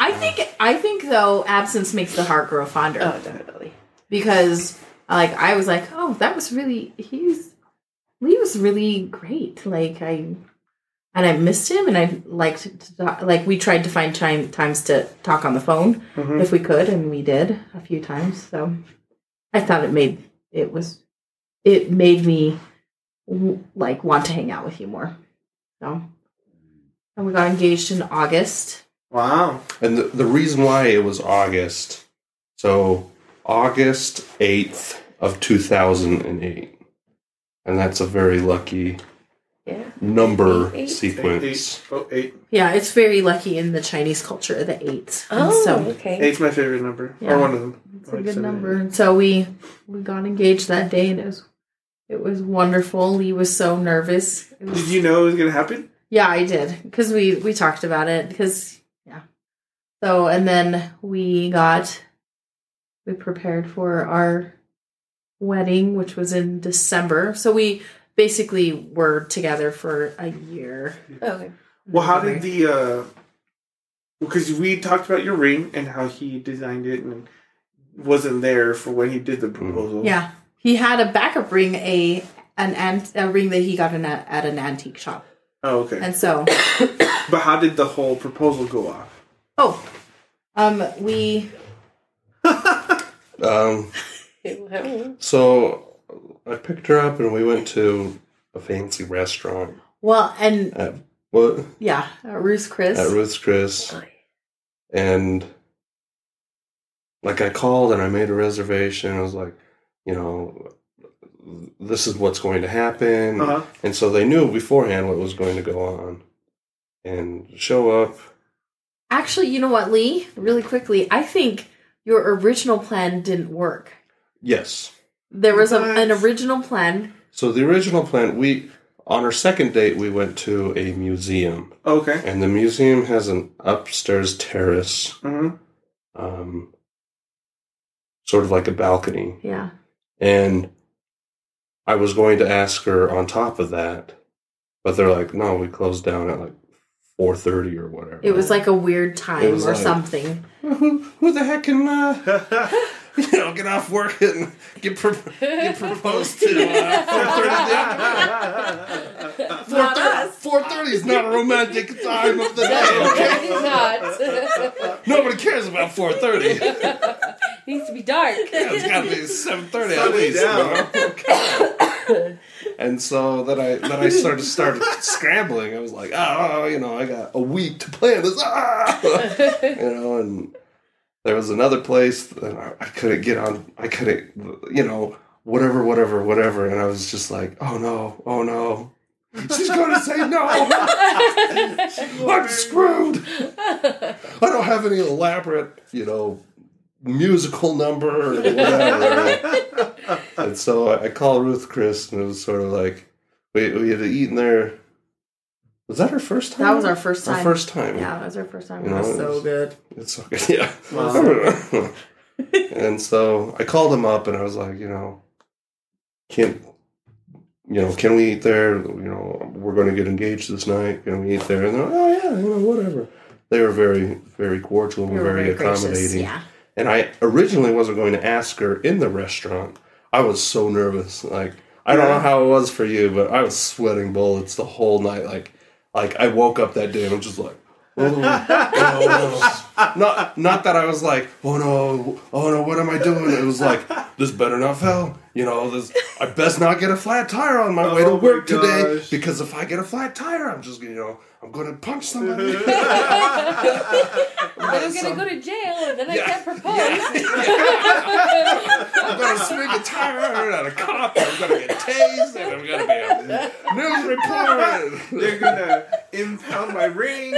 I think, I think though, absence makes the heart grow fonder. Oh, definitely. because like I was like, oh, that was really he's Lee was really great. Like I and I missed him, and I liked to talk, like we tried to find time times to talk on the phone Mhm. if we could, and we did a few times. So I thought it made it was it made me like want to hang out with you more. So and we got engaged in August. Wow. And the, the reason why it was August, so August 8th of 2008. And that's a very lucky Yeah. number Eight, eight. sequence. Eight. Oh, eight. Yeah, it's very lucky in the Chinese culture, the eight. And Oh, so okay. Eight's my favorite number. Yeah. Or one of them. It's a good seven, number. eight. And so we we got engaged that day, and it was it was wonderful. Lee was so nervous. Was, Did you know it was going to happen? yeah, I did because we we talked about it because yeah. So and then we got we prepared for our wedding, which was in December. So we basically were together for a year. Okay. Well, how did the. uh Because we talked about your ring and how he designed it and wasn't there for when he did the proposal. Yeah, he had a backup ring, a an ant, a ring that he got in a, at an antique shop. Oh, okay. And so, (coughs) but how did the whole proposal go off? oh, um, we (laughs) Um, so I picked her up and we went to a fancy restaurant well, and at what yeah, uh, Ruth's Chris. at Ruth's Chris, and like I called and I made a reservation. I was like, you know, this is what's going to happen, Uh-huh. and so they knew beforehand what was going to go on, and show up. Actually, you know what, Lee? Really quickly, I think your original plan didn't work. Yes. There was a, an original plan. So the original plan, we on our second date, we went to a museum. Okay. And the museum has an upstairs terrace, hmm um, sort of like a balcony. Yeah. And I was going to ask her on top of that, but they're like, no, we closed down at like four thirty or whatever. It was like a weird time or like- something. who, (laughs) who the heck can uh, (laughs) (laughs) you know get off work and get pro- get proposed to uh, four thirty? Four thirty is not a romantic time of the day. Okay, not. (laughs) nobody cares about four thirty. (laughs) Needs to be dark. Yeah, it's got to be seven thirty at Sun is least. you down. know? and so then I then I started started scrambling. I was like, oh, you know, I got a week to plan this. Ah! you know, and there was another place that I, I couldn't get on. I couldn't, you know, whatever, whatever, whatever. And I was just like, oh no, oh no. She's going to say no. (laughs) I'm screwed. I don't have any elaborate, you know, musical number or whatever. (laughs) and so I, I called Ruth Chris, and it was sort of like we we had eaten there. Was that our first time? That was our first time. Our first time. Yeah, that was our first time. You it was know, it so was- good. It's so good. (laughs) Yeah. (laughs) and so I called him up, and I was like, you know, can you know, can we eat there? You know, we're going to get engaged this night. Can we eat there? And they're like, oh yeah, you know, whatever. They were very, very cordial and very, gracious, accommodating. Yeah. And I originally wasn't going to ask her in the restaurant. I was so nervous. Like I don't know how it was for you, but I was sweating bullets the whole night. Like like I woke up that day and I'm just like, oh, oh, no. not not that I was like, oh no, oh no, what am I doing? It was like this better not fail. You know, this I best not get a flat tire on my oh way to Oh my work today because if I get a flat tire, I'm just you know I'm gonna punch somebody. (laughs) I'm gonna go to jail and then I Yeah. can't propose. I'm gonna swing a tire at a cop. I'm gonna get tased, and I'm gonna be a news report. They're gonna impound my ring.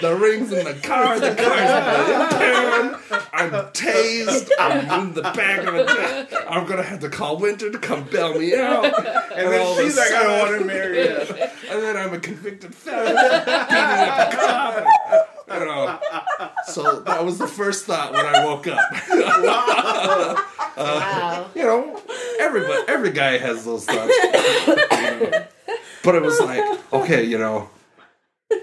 The rings in the car. The (laughs) car's in the impounded. I'm tased. I'm in the back of a jet. I'm gonna have to call Winter to come bail me out. And all then of she's like, I don't want to marry you. and then I'm a convicted felon beating up a cop. You know, so that was the first thought when I woke up. Wow. (laughs) Uh, you know, everybody, every guy has those thoughts. But it was like, okay, you know,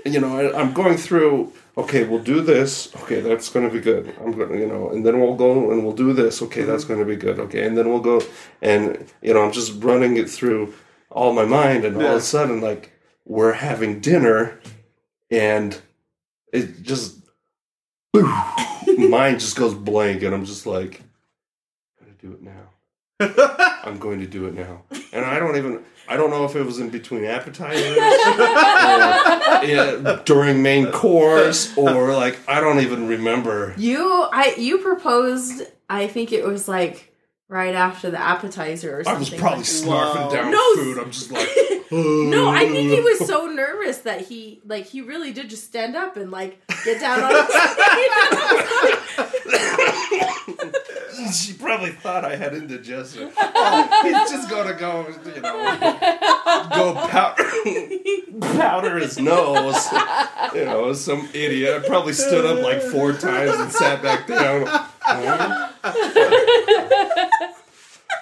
you know, I, I'm going through. Okay, we'll do this. Okay, that's going to be good. I'm going, to you know, and then we'll go and we'll do this. Okay, that's going to be good. Okay, and then we'll go and you know, I'm just running it through all my mind, and all of a sudden, like we're having dinner, and it just (laughs) mind just goes blank, and I'm just like, I'm gonna do it now. (laughs) I'm going to do it now. And I don't even I don't know if it was in between appetizers (laughs) or yeah, during main course or like I don't even remember. You, I, you proposed. I think it was like right after the appetizer or something. I was probably like- snarfing down No, food. I'm just like No, I think he was so (laughs) nervous that he like he really did just stand up and like get down on his (laughs) she probably thought I had indigestion. (laughs) Oh, he's just gonna go, you know, go powder, powder his nose. You know, some idiot. I probably stood up like four times and sat back down.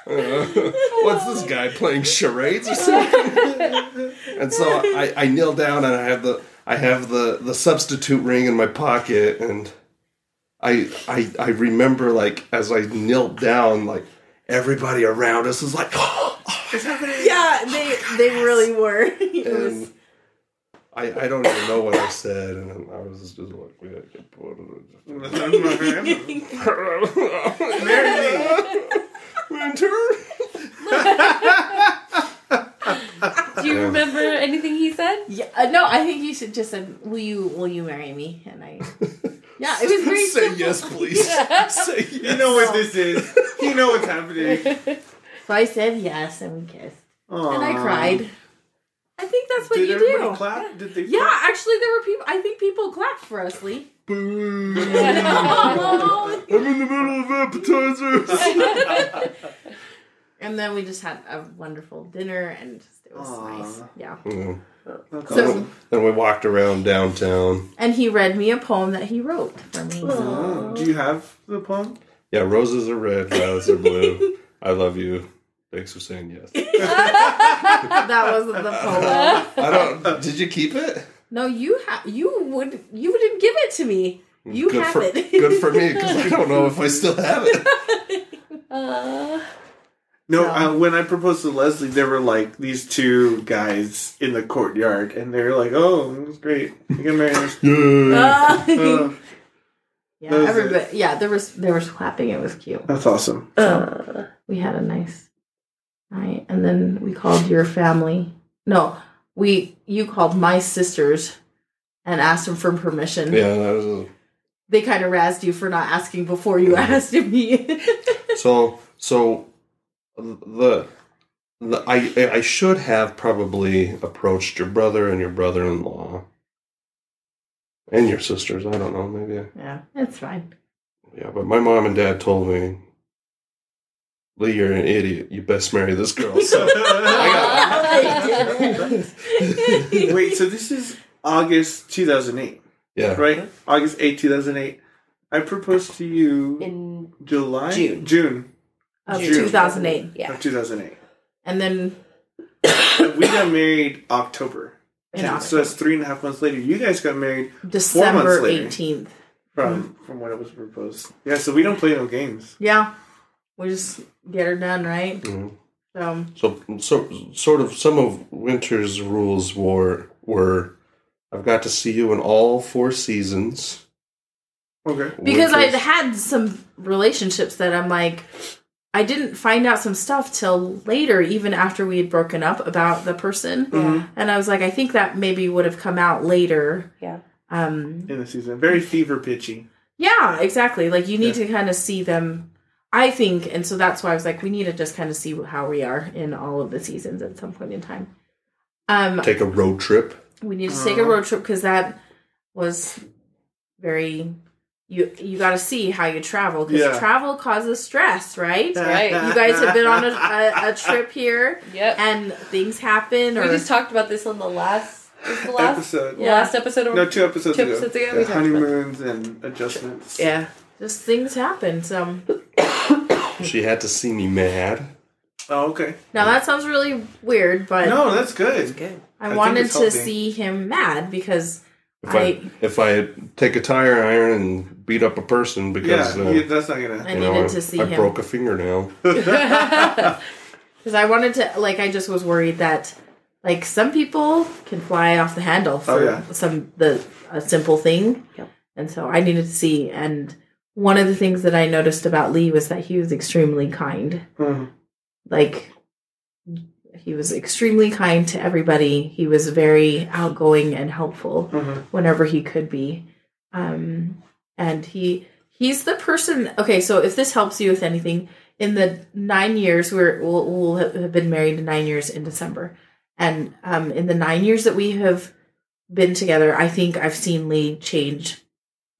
Uh, (laughs) what's this guy playing charades or something? (laughs) and so I, I kneel down and I have the I have the the substitute ring in my pocket and I I I remember like as I knelt down like everybody around us was like, (gasps) It's happening. Yeah, they they really were. (laughs) It was- and I, I don't even know what I said, and I was just like, we gotta get put Winter. (laughs) Do you remember anything he said? yeah, uh, no, I think you should just said, "Will you will you marry me?" And I, (laughs) yeah, it was very Say simple. yes, please. (laughs) Say yes. You know what this is. You know what's happening. So I said yes, and we kissed, and I cried. I think that's what Did you everybody do. clap? Did they? Yeah, actually, there were people. I think people clapped for us, Lee. Boo. Oh. I'm in the middle of appetizers. and then we just had a wonderful dinner, and just, it was Aw. nice. Yeah. Mm. That's So- awesome. Then we walked around downtown. And he read me a poem that he wrote for me. Aw, Do you have the poem? Yeah, roses are red, violets are blue. I love you. Thanks for saying yes. (laughs) that wasn't the poem. I don't. Did you keep it? No, you ha- you would you didn't give it to me. You good have for, it. good for me because I don't know if I still have it. (laughs) Uh, No, No. uh, when I proposed to Leslie, there were like these two guys in the courtyard, and they were like, "Oh, it's great, you get married." (laughs) Yeah. Uh, Uh, (laughs) yeah, That was everybody. Yeah, there was there was clapping. It was cute. that's awesome. uh, We had a nice night, and then we called your family. No, we you called my sisters and asked them for permission. yeah, that was a, They kind of razzed you for not asking before you asked me. (laughs) so so the. the I I should have probably approached your brother and your brother-in-law and your sisters. I don't know, maybe. yeah, that's fine. Yeah, but my mom and dad told me, Lee, you're an idiot. You best marry this girl. So (laughs) I didn't. (laughs) Wait, so this is August 2008, yeah, right? August 8, 2008. I proposed to you in July, June. June of June. 2008, yeah. of 2008. and then (coughs) we got married October. in so that's three and a half months later. You guys got married December months later. 18th. from from when it was proposed. Yeah, so we don't play no games. Yeah, we just get her done right. Mhm. So So, so sort of some of Winter's rules were were I've got to see you in all four seasons Okay. because which I'd had some relationships that I'm like, I didn't find out some stuff till later, even after we had broken up about the person, Mhm. and I was like, I think that maybe would have come out later. Yeah. Um, In the season, very fever pitchy. Yeah, exactly. Like you need to kind of see them. I think, and so that's why I was like, we need to just kind of see how we are in all of the seasons at some point in time. Um, take a road trip. we need to take a road trip because that was very. You you got to see how you travel because Yeah. travel causes stress, right? Right. You guys have been on a, a, a trip here (laughs) Yep. and things happen, or we just talked about this on the last the last episode. Yeah. last episode of No, two episodes Two ago. episodes ago, Yeah, we talked about- honeymoons and adjustments. yeah. just things happen. So She had to see me mad. Oh, okay. now that sounds really weird, but No, that's good. Good. I, think wanted to see him mad because If I, I if I take a tire iron and beat up a person Yeah, because uh, yeah, that's not gonna. I you know, needed I, to see I him broke a fingernail. (laughs) because I wanted to like I just was worried that like some people can fly off the handle for Oh, yeah. some the a simple thing, Yep. and so I needed to see. And one of the things that I noticed about Lee was that he was extremely kind. Mhm. Like he was extremely kind to everybody. He was very outgoing and helpful Mhm. whenever he could be. Um, and he he's the person. Okay, so if this helps you with anything, in the nine years we're we'll, we'll have been married nine years in December, and um, in the nine years that we have been together, I think I've seen Lee change.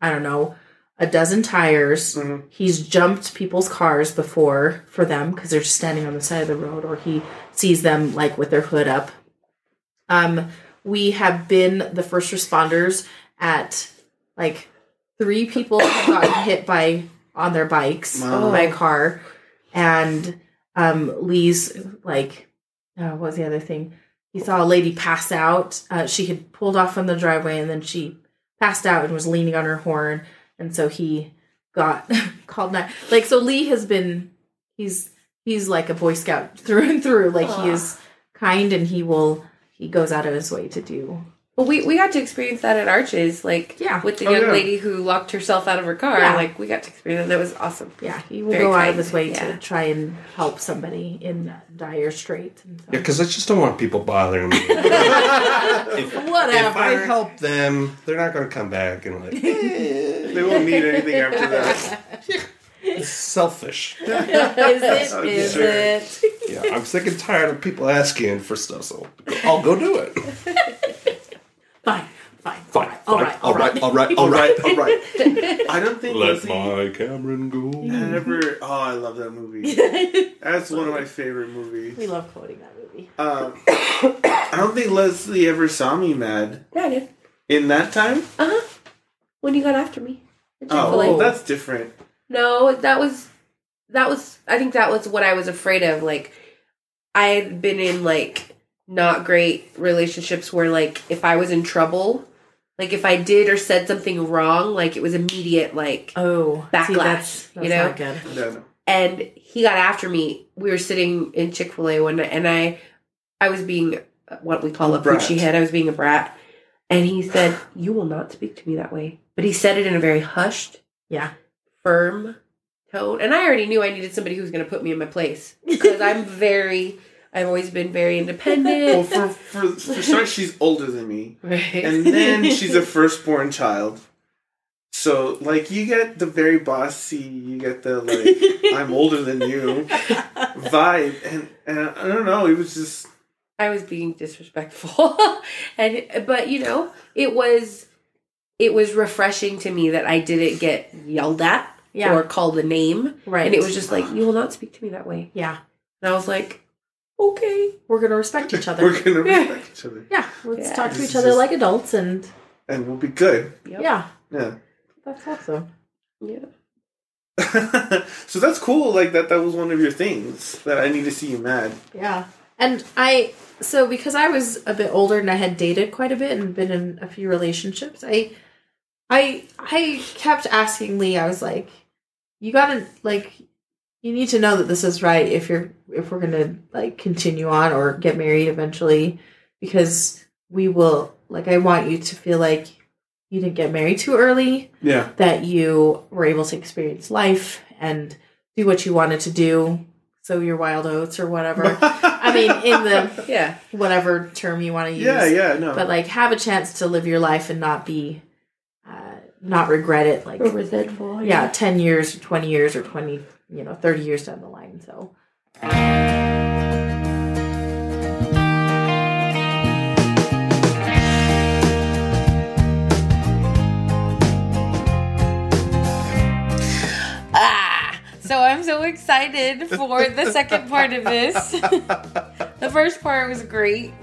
I don't know a dozen tires. Mhm. He's jumped people's cars before for them because they're just standing on the side of the road, or he sees them like with their hood up. Um, we have been the first responders at like three people have gotten (coughs) hit by on their bikes Wow. by a car, and um, Lee's like, uh, what was the other thing? He saw a lady pass out. Uh, she had pulled off on the driveway, and then she passed out and was leaning on her horn, and so he got (laughs) called nine. Like so, Lee has been he's he's like a Boy Scout (laughs) through and through. Like he is kind and he will he goes out of his way to do. Well, we, we got to experience that at Arches, like Yeah. with the Oh, young yeah. lady who locked herself out of her car. Yeah. Like we got to experience that. That was awesome. Yeah, he will Very go out of his way yeah. to try and help somebody in dire straits. And so. Yeah, because I just don't want people bothering me. (laughs) if, Whatever. if I help them, they're not going to come back and like, eh, They won't need anything after that. it's selfish. (laughs) is it? Sure. it? Yeah, I'm sick and tired of people asking for stuff, so I'll go do it. (laughs) Fine, fine, Fine, all fine, right, all right, all right, all right. all right. (laughs) I don't think Let Leslie my Cameron go. had ever. Oh, I love that movie. That's one of my favorite movies. We love quoting that movie. Um, (coughs) I don't think Leslie ever saw me mad Yeah, I did. in that time. Uh huh. When you got after me. At Oh, Chick-fil-A. that's different. No, that was that was I think that was what I was afraid of. Like I had been in like not great relationships where like if I was in trouble, like if I did or said something wrong, like it was immediate like Oh, Backlash, see, that's, that's you know? not good. No, no. and he got after me. We were sitting in Chick Fil A one night, and I, I was being uh, what we call a Brat. poochie head. I was being a brat, and he said, "You will not speak to me that way." But he said it in a very hushed, Yeah, firm tone, and I already knew I needed somebody who was going to put me in my place because I'm (laughs) very. I've always been very Well, independent. for for for start, she's older than me, right. and then (laughs) she's a firstborn child. So, like, you get the very bossy, you get the like, (laughs) I'm older than you vibe, and and I don't know, it was just I was being disrespectful. and but you know, it was it was refreshing to me that I didn't get yelled at Yeah. or called a name. right. And it was just like, you will not speak to me that way. yeah, And I was like, okay. we're gonna respect each other. (laughs) we're gonna Yeah. respect each other, yeah, let's Yeah. talk to This each other just- like adults, and and we'll be good. Yep. yeah, Yeah. that's awesome. Yeah. (laughs) so that's cool. Like that. That was one of your things that I need to see you mad. Yeah. And I so because I was a bit older and I had dated quite a bit and been in a few relationships, I I I kept asking Lee, I was like, you gotta like you need to know that this is right if you're if we're gonna like continue on or get married eventually because we will like I want you to feel like you didn't get married too early Yeah. that you were able to experience life and do what you wanted to do, So your wild oats or whatever. (laughs) I mean, in the Yeah. whatever term you want to use. yeah, yeah, no. But like, have a chance to live your life and not be, not regret it. Like, Or resentful. yeah, ten years, or twenty years, or twenty, you know, thirty years down the line. So. Ah, so I'm so excited for the second part of this. (laughs) the first part was great.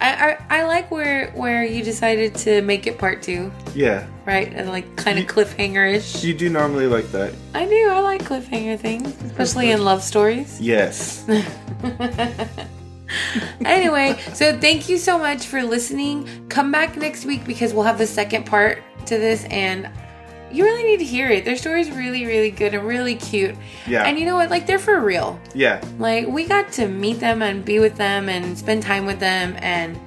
I, I I like where where you decided to make it part two, yeah, right? And like kind of cliffhanger ish. you do normally like that. I do. I like cliffhanger things, especially in love stories. Yes. (laughs) anyway, so thank you so much for listening. Come back next week because we'll have the second part to this and you really need to hear it. Their story's really, really good and really cute. Yeah. And you know what? Like they're for real. yeah. Like we got to meet them and be with them and spend time with them and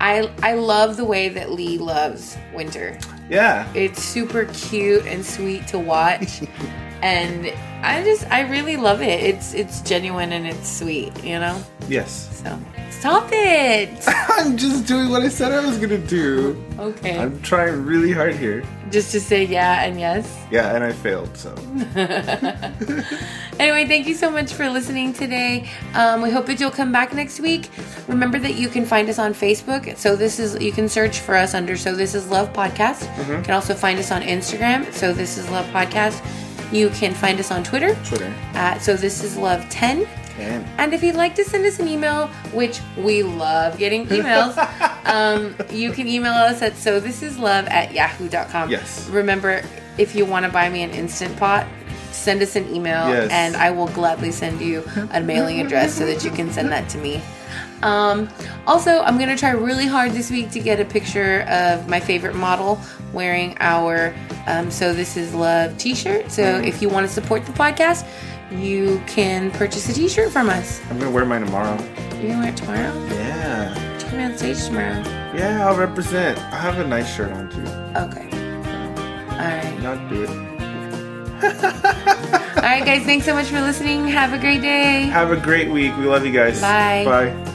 I I love the way that Lee loves Winter. Yeah. It's super cute and sweet to watch. (laughs) and I just I really love it. It's it's genuine and it's sweet, you know? Yes. So stop it. (laughs) I'm just doing what I said I was gonna do. Okay. I'm trying really hard here. Just to say yeah and yes. Yeah, and I failed. So (laughs) (laughs) Anyway, thank you so much for listening today. Um, we hope that you'll come back next week. Remember that you can find us on Facebook. So this is you can search for us under So This Is Love Podcast. You can also find us on Instagram. So This Is Love Podcast. You can find us on Twitter Twitter. at So This Is Love 10. And And if you'd like to send us an email, which we love getting emails, (laughs) um, you can email us at so this is love at yahoo.com. Yes. Remember, if you want to buy me an instant pot, send us an email Yes. and I will gladly send you a mailing address so that you can send that to me. Um, also, I'm going to try really hard this week to get a picture of my favorite model wearing our um, So This Is Love t shirt. So if you want to support the podcast, you can purchase a t-shirt from us. I'm gonna wear mine tomorrow. You're gonna wear it tomorrow? Yeah. Be on stage tomorrow. Yeah, I'll represent. I have a nice shirt on too. Okay. Alright. Not do it. (laughs) Alright guys, thanks so much for listening. Have a great day. Have a great week. We love you guys. Bye. Bye.